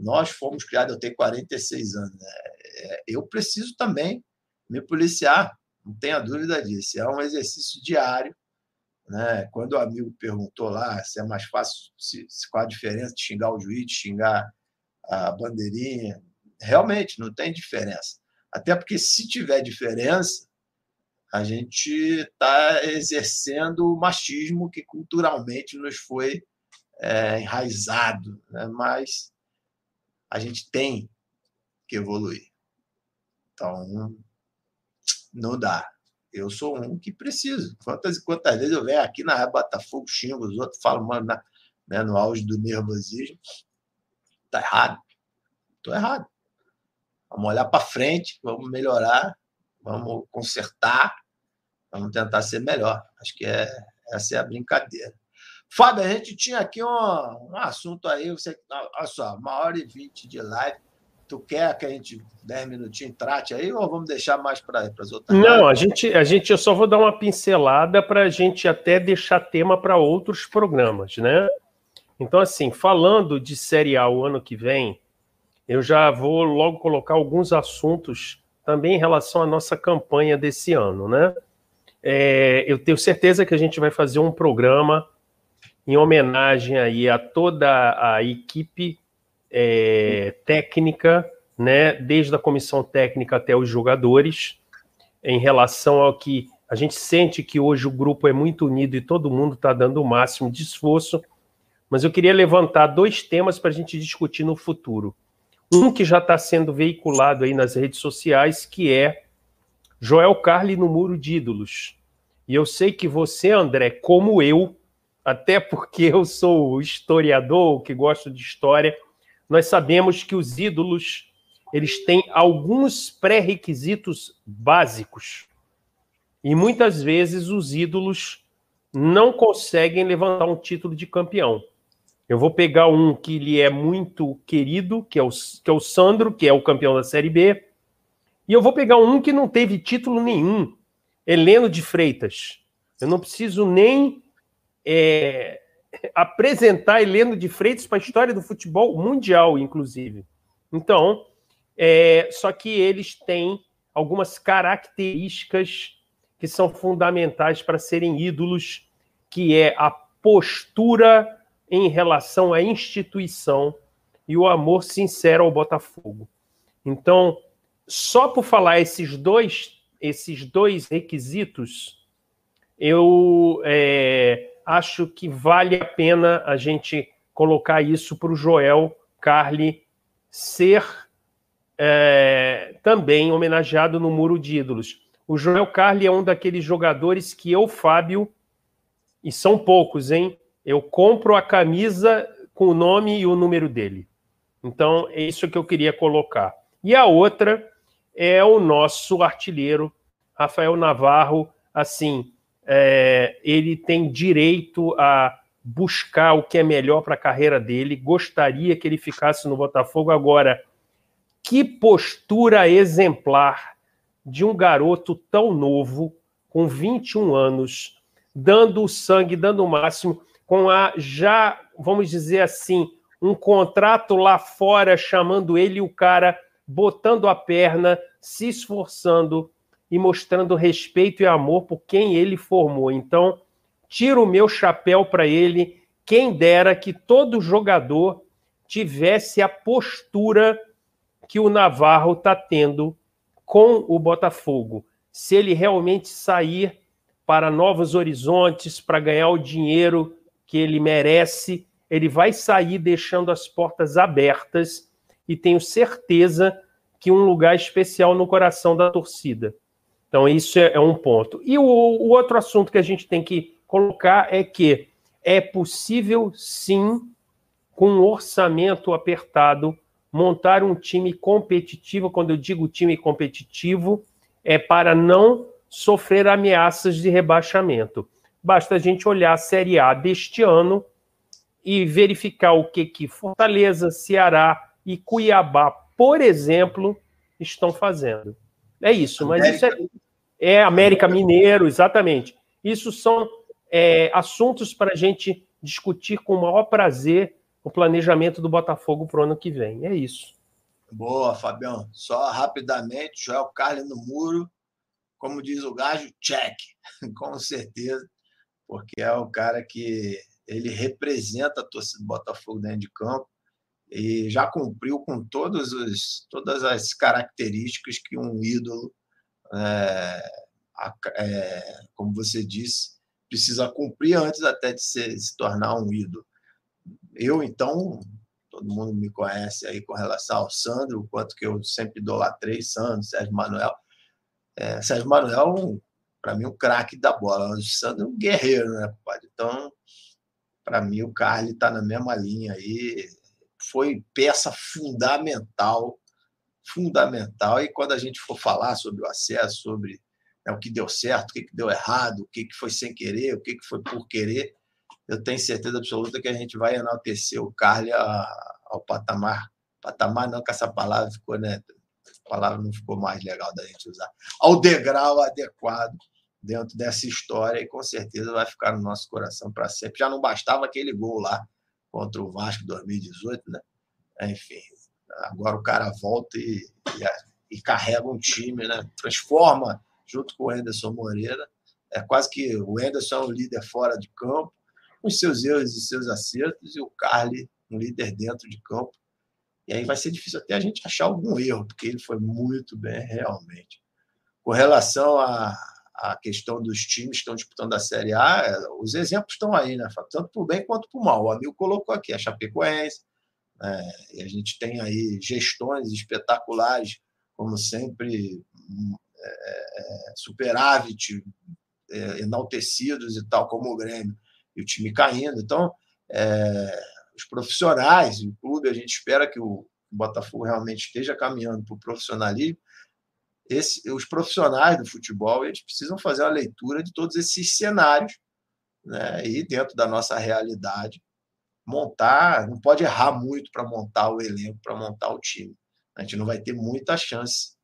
nós fomos criados, eu tenho 46 anos, né? É, eu preciso também me policiar, não tenha dúvida disso. É um exercício diário. Né? Quando o amigo perguntou lá se é mais fácil, se, se, qual a diferença de xingar o juiz, de xingar a bandeirinha, realmente não tem diferença. Até porque, se tiver diferença, a gente está exercendo o machismo que culturalmente nos foi é, enraizado. Né? Mas a gente tem que evoluir. Então, não dá. Eu sou um que preciso. Quantas e quantas vezes eu venho aqui na Botafogo, xingo os outros, falo mano, na, né, no auge do nervosismo. Está errado. Estou errado. Vamos olhar para frente, vamos melhorar, vamos consertar, vamos tentar ser melhor. Acho que é, essa é a brincadeira. Fábio, a gente tinha aqui um, um assunto aí, você, olha só, uma hora e vinte de live. Tu quer que a gente, dez minutinhos, trate aí ou vamos deixar mais para as outras? Não, a gente, a gente, eu só vou dar uma pincelada para a gente até deixar tema para outros programas, né? Então, assim, falando de Série A o ano que vem, eu já vou logo colocar alguns assuntos também em relação à nossa campanha desse ano, né? É, eu tenho certeza que a gente vai fazer um programa em homenagem aí a toda a equipe é, técnica, né, desde a comissão técnica até os jogadores, em relação ao que a gente sente que hoje o grupo é muito unido e todo mundo está dando o máximo de esforço. Mas eu queria levantar dois temas para a gente discutir no futuro. Um que já está sendo veiculado aí nas redes sociais, que é Joel Carli no Muro de Ídolos. E eu sei que você, André, como eu, até porque eu sou historiador, que gosto de história, nós sabemos que os ídolos eles têm alguns pré-requisitos básicos. E muitas vezes os ídolos não conseguem levantar um título de campeão. Eu vou pegar um que lhe é muito querido, que é, o, que é o Sandro, que é o campeão da Série B. E eu vou pegar um que não teve título nenhum, Heleno de Freitas. Eu não preciso nem é, apresentar Heleno de Freitas para a história do futebol mundial, inclusive. Então, é, só que eles têm algumas características que são fundamentais para serem ídolos, que é a postura em relação à instituição e o amor sincero ao Botafogo. Então, só por falar esses dois, esses dois requisitos, eu é, acho que vale a pena a gente colocar isso para o Joel Carli ser é, também homenageado no Muro de Ídolos. O Joel Carli é um daqueles jogadores que eu, Fábio, e são poucos, hein? Eu compro a camisa com o nome e o número dele. Então, é isso que eu queria colocar. E a outra é o nosso artilheiro, Rafael Navarro. Assim, é, ele tem direito a buscar o que é melhor para a carreira dele. Gostaria que ele ficasse no Botafogo. Agora, que postura exemplar de um garoto tão novo, com 21 anos, dando o sangue, dando o máximo, com a já, vamos dizer assim, um contrato lá fora chamando ele o cara botando a perna, se esforçando e mostrando respeito e amor por quem ele formou. Então, tiro o meu chapéu para ele. Quem dera que todo jogador tivesse a postura que o Navarro está tendo com o Botafogo. Se ele realmente sair para novos horizontes, para ganhar o dinheiro que ele merece, ele vai sair deixando as portas abertas e tenho certeza que um lugar especial no coração da torcida. Então, isso é, é um ponto. E o, o outro assunto que a gente tem que colocar é que é possível, sim, com um orçamento apertado, montar um time competitivo. Quando eu digo time competitivo, é para não sofrer ameaças de rebaixamento. Basta a gente olhar a Série A deste ano e verificar o que que Fortaleza, Ceará e Cuiabá, por exemplo, estão fazendo. É isso, mas América. isso é, é América Mineiro, exatamente. Isso são é, assuntos para a gente discutir com o maior prazer o planejamento do Botafogo para o ano que vem. É isso. Boa, Fabião. Só rapidamente, Joel Carlos no muro, como diz o gajo, check, <laughs> com certeza, porque é o cara que ele representa a torcida do Botafogo dentro de campo e já cumpriu com todos os, todas as características que um ídolo, é, é, como você disse, precisa cumprir antes até de se, se tornar um ídolo. Eu, então, todo mundo me conhece aí com relação ao Sandro, o quanto que eu sempre idolatrei Sandro, Sérgio Manuel. É, Sérgio Manuel, para mim, um craque da bola. O Sandro um guerreiro, né, compadre? Então, para mim, o Carly está na mesma linha aí. Foi peça fundamental, fundamental. E quando a gente for falar sobre o acesso, sobre né, o que deu certo, o que, deu errado, o que, foi sem querer, o que, que foi por querer, eu tenho certeza absoluta que a gente vai enaltecer o Carly ao patamar. Patamar não, que essa palavra ficou, né? A palavra não ficou mais legal da gente usar. Ao degrau adequado dentro dessa história e com certeza vai ficar no nosso coração para sempre. Já não bastava aquele gol lá contra o Vasco 2018, né? Enfim, agora o cara volta e, e, e carrega um time, né? Transforma junto com o Anderson Moreira. É quase que o Anderson é um líder fora de campo, com seus erros e seus acertos, e o Carly um líder dentro de campo. E aí vai ser difícil até a gente achar algum erro, porque ele foi muito bem realmente. Com relação a, a questão dos times que estão disputando a Série A, é, os exemplos estão aí, né? tanto para o bem quanto para o mal. O amigo colocou aqui a Chapecoense, né? e a gente tem aí gestões espetaculares, como sempre, é, é superávit, é, enaltecidos e tal, como o Grêmio, e o time caindo. Então, é, os profissionais, o clube, a gente espera que o Botafogo realmente esteja caminhando para o profissionalismo, esse, os profissionais do futebol eles precisam fazer uma leitura de todos esses cenários né, e dentro da nossa realidade montar, não pode errar muito para montar o elenco, para montar o time. A gente não vai ter muita chance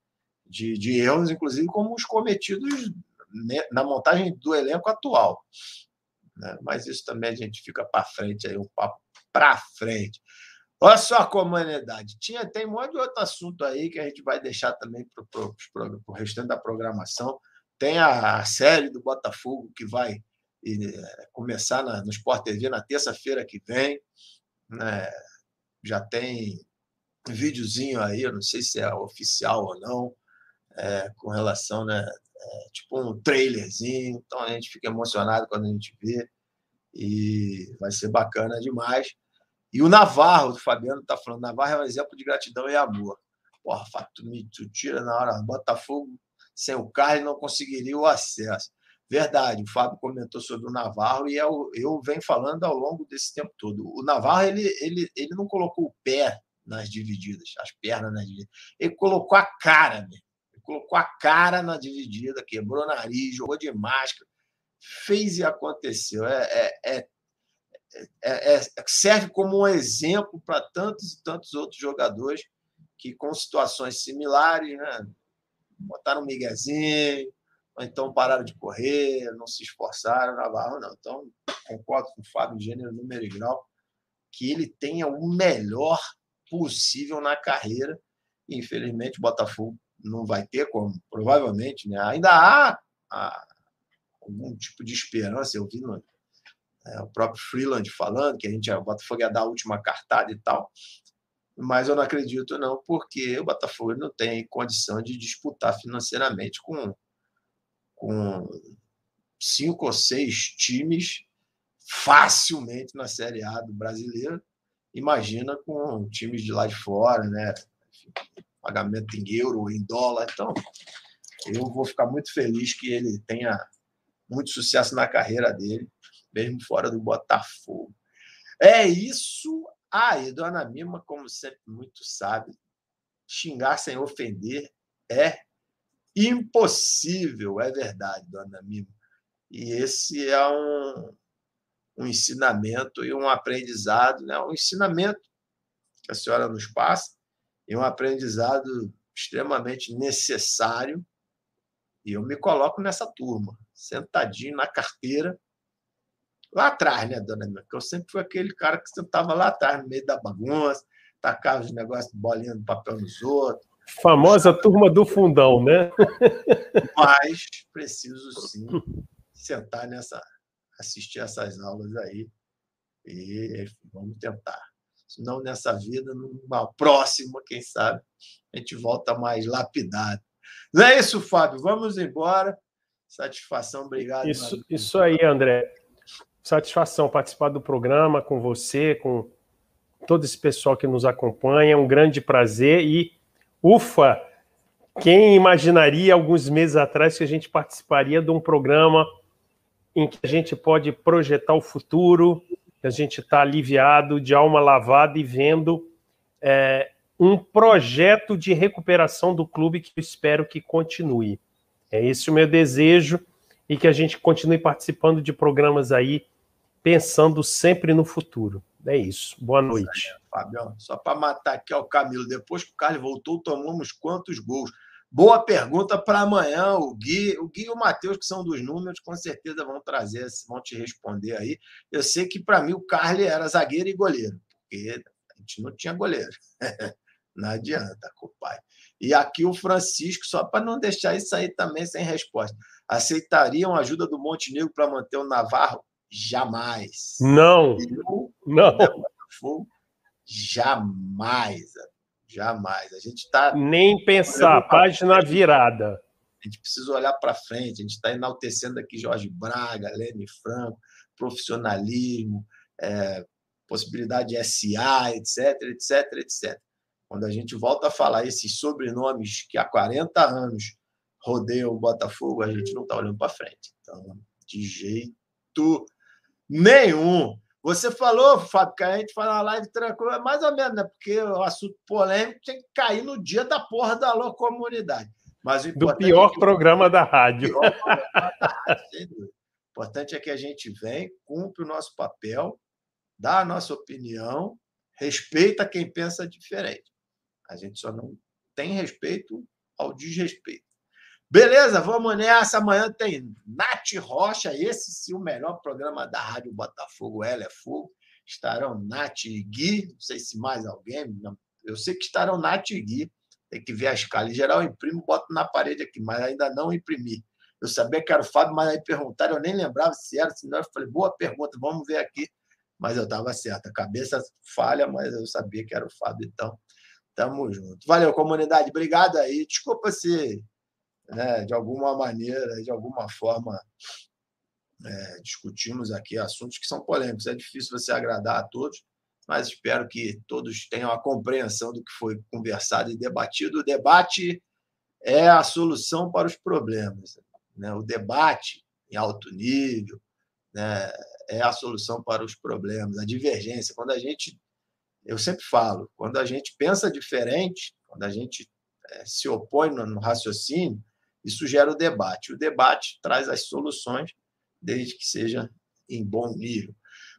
de, de erros, inclusive como os cometidos na montagem do elenco atual. Né? Mas isso também a gente fica para frente aí, um papo para frente. Olha só a comunidade. Tinha, tem um monte de outro assunto aí que a gente vai deixar também para o restante da programação. Tem a, a, série do Botafogo que vai é, começar na, no Sport TV na terça-feira que vem. Né? Já tem um videozinho aí, eu não sei se é oficial ou não, é, com relação, né? É, tipo um trailerzinho. Então a gente fica emocionado quando a gente vê e vai ser bacana demais. E o Navarro, o Fabiano está falando, Navarro é um exemplo de gratidão e amor. Porra, tu, me, tu tira na hora, Botafogo sem o Carlos não conseguiria o acesso. Verdade, o Fábio comentou sobre o Navarro e eu, eu venho falando ao longo desse tempo todo. O Navarro ele, ele, ele não colocou o pé nas divididas, as pernas nas divididas. Ele colocou a cara, né? ele colocou a cara na dividida, quebrou o nariz, jogou de máscara, fez e aconteceu. É, é, é, é, é serve como um exemplo para tantos e tantos outros jogadores que, com situações similares, né? botaram um miguezinho, ou então pararam de correr, não se esforçaram, Navarro não. Então, concordo com o Fábio, gênero, número e grau, que ele tenha o melhor possível na carreira. Infelizmente, o Botafogo não vai ter como, provavelmente. Né? Ainda há, há algum tipo de esperança. Eu vi no, é, o próprio Freeland falando que a gente, o Botafogo ia dar a última cartada e tal. Mas eu não acredito, não, porque o Botafogo não tem condição de disputar financeiramente com, com cinco ou seis times facilmente na Série A do brasileiro imagina com times de lá de fora, né? Pagamento em euro, em dólar. Então, eu vou ficar muito feliz que ele tenha muito sucesso na carreira dele, mesmo fora do Botafogo. É isso aí, dona Mima, como sempre muito sabe, xingar sem ofender é impossível, é verdade, dona Mima. E esse é um, um ensinamento e um aprendizado, né? um ensinamento que a senhora nos passa e um aprendizado extremamente necessário. E eu me coloco nessa turma, sentadinho na carteira, lá atrás, né, dona Minha? eu sempre fui aquele cara que sentava lá atrás, no meio da bagunça, tacava os negócios de bolinha de papel nos outros. Famosa turma do fundão, né? Mas preciso sim sentar nessa assistir essas aulas aí e vamos tentar. Se não nessa vida, numa próxima, quem sabe, a gente volta mais lapidado. Não é isso, Fábio? Vamos embora. Satisfação, obrigado. Isso, isso aí, André. Satisfação participar do programa com você, com todo esse pessoal que nos acompanha. É um grande prazer e, ufa, quem imaginaria alguns meses atrás que a gente participaria de um programa em que a gente pode projetar o futuro, a gente está aliviado, de alma lavada e vendo é, um projeto de recuperação do clube que eu espero que continue. É esse o meu desejo e que a gente continue participando de programas aí, pensando sempre no futuro. É isso. Boa noite. Fabião, só para matar aqui o Camilo, depois que o Carlos voltou, tomamos quantos gols? Boa pergunta para amanhã. O Gui, o Gui e o Matheus, que são dos números, com certeza vão trazer, vão te responder aí. Eu sei que para mim o Carly era zagueiro e goleiro, porque a gente não tinha goleiro. <laughs> não adianta, pai. E aqui o Francisco, só para não deixar isso aí também sem resposta. Aceitariam a ajuda do Montenegro para manter o Navarro? Jamais. Não. Eu, não. Jamais. Jamais. A gente está. Nem pensar, página virada. A gente precisa olhar para frente. A gente está enaltecendo aqui Jorge Braga, Lene Franco, profissionalismo, é, possibilidade de SA, etc, etc, etc. Quando a gente volta a falar esses sobrenomes que há 40 anos rodeiam o Botafogo, a gente não está olhando para frente. Então, de jeito nenhum. Você falou, Fábio, que a gente faz uma live tranquila, é mais ou menos, né? Porque o assunto polêmico tem que cair no dia da porra da alô comunidade. Mas o Do pior é que... programa da rádio. Pior programa da rádio o importante é que a gente vem, cumpre o nosso papel, dá a nossa opinião, respeita quem pensa diferente. A gente só não tem respeito ao desrespeito. Beleza, vamos nessa. Amanhã tem Nath Rocha, esse sim o melhor programa da Rádio Botafogo, ela é fogo. Estarão Nath e Gui, não sei se mais alguém, não. eu sei que estarão Nath e Gui. Tem que ver a escala. Em geral, eu imprimo, boto na parede aqui, mas ainda não imprimi. Eu sabia que era o Fábio, mas aí perguntaram, eu nem lembrava se era, senão eu falei, boa pergunta, vamos ver aqui. Mas eu estava certo, a cabeça falha, mas eu sabia que era o Fábio, então Tamo junto. Valeu, comunidade. Obrigado aí. Desculpa se, né, de alguma maneira, de alguma forma, é, discutimos aqui assuntos que são polêmicos. É difícil você agradar a todos, mas espero que todos tenham a compreensão do que foi conversado e debatido. O debate é a solução para os problemas. Né? O debate em alto nível né, é a solução para os problemas. A divergência, quando a gente, eu sempre falo, quando a gente pensa diferente, quando a gente é, se opõe no, no raciocínio, isso gera o debate. O debate traz as soluções desde que seja em bom nível.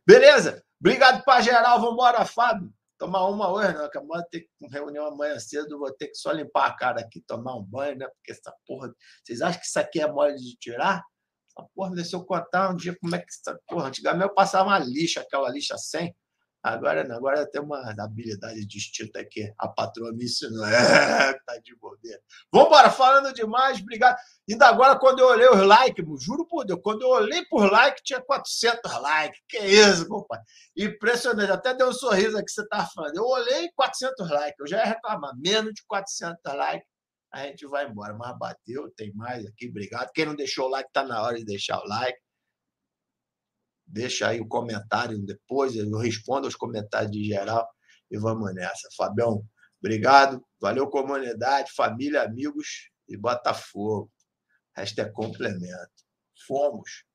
Beleza? Obrigado para geral. Vamos embora, Fábio. Tomar uma hoje, não. Acabamos de ter reunião amanhã cedo. Vou ter que só limpar a cara aqui, tomar um banho, né? Porque essa porra. Vocês acham que isso aqui é mole de tirar? Essa porra, deixa eu contar um dia como é que porra. Antigamente eu passava uma lixa, aquela lixa sem. Agora não, agora tem uma habilidade distinta que a patroa me ensinou. <laughs> É, tá de bobeira. Vambora, falando demais, obrigado. Ainda agora, quando eu olhei os likes, juro por Deus, quando eu olhei por like, tinha 400 likes. Que isso, compadre? Impressionante. Até deu um sorriso aqui você tá falando. Eu olhei 400 likes, eu já ia reclamar. Menos de 400 likes, a gente vai embora. Mas bateu, tem mais aqui, obrigado. Quem não deixou o like, tá na hora de deixar o like. Deixa aí o comentário depois, eu respondo aos comentários de geral e vamos nessa. Fabião, obrigado. Valeu, comunidade, família, amigos e Botafogo. O resto é complemento. Fomos.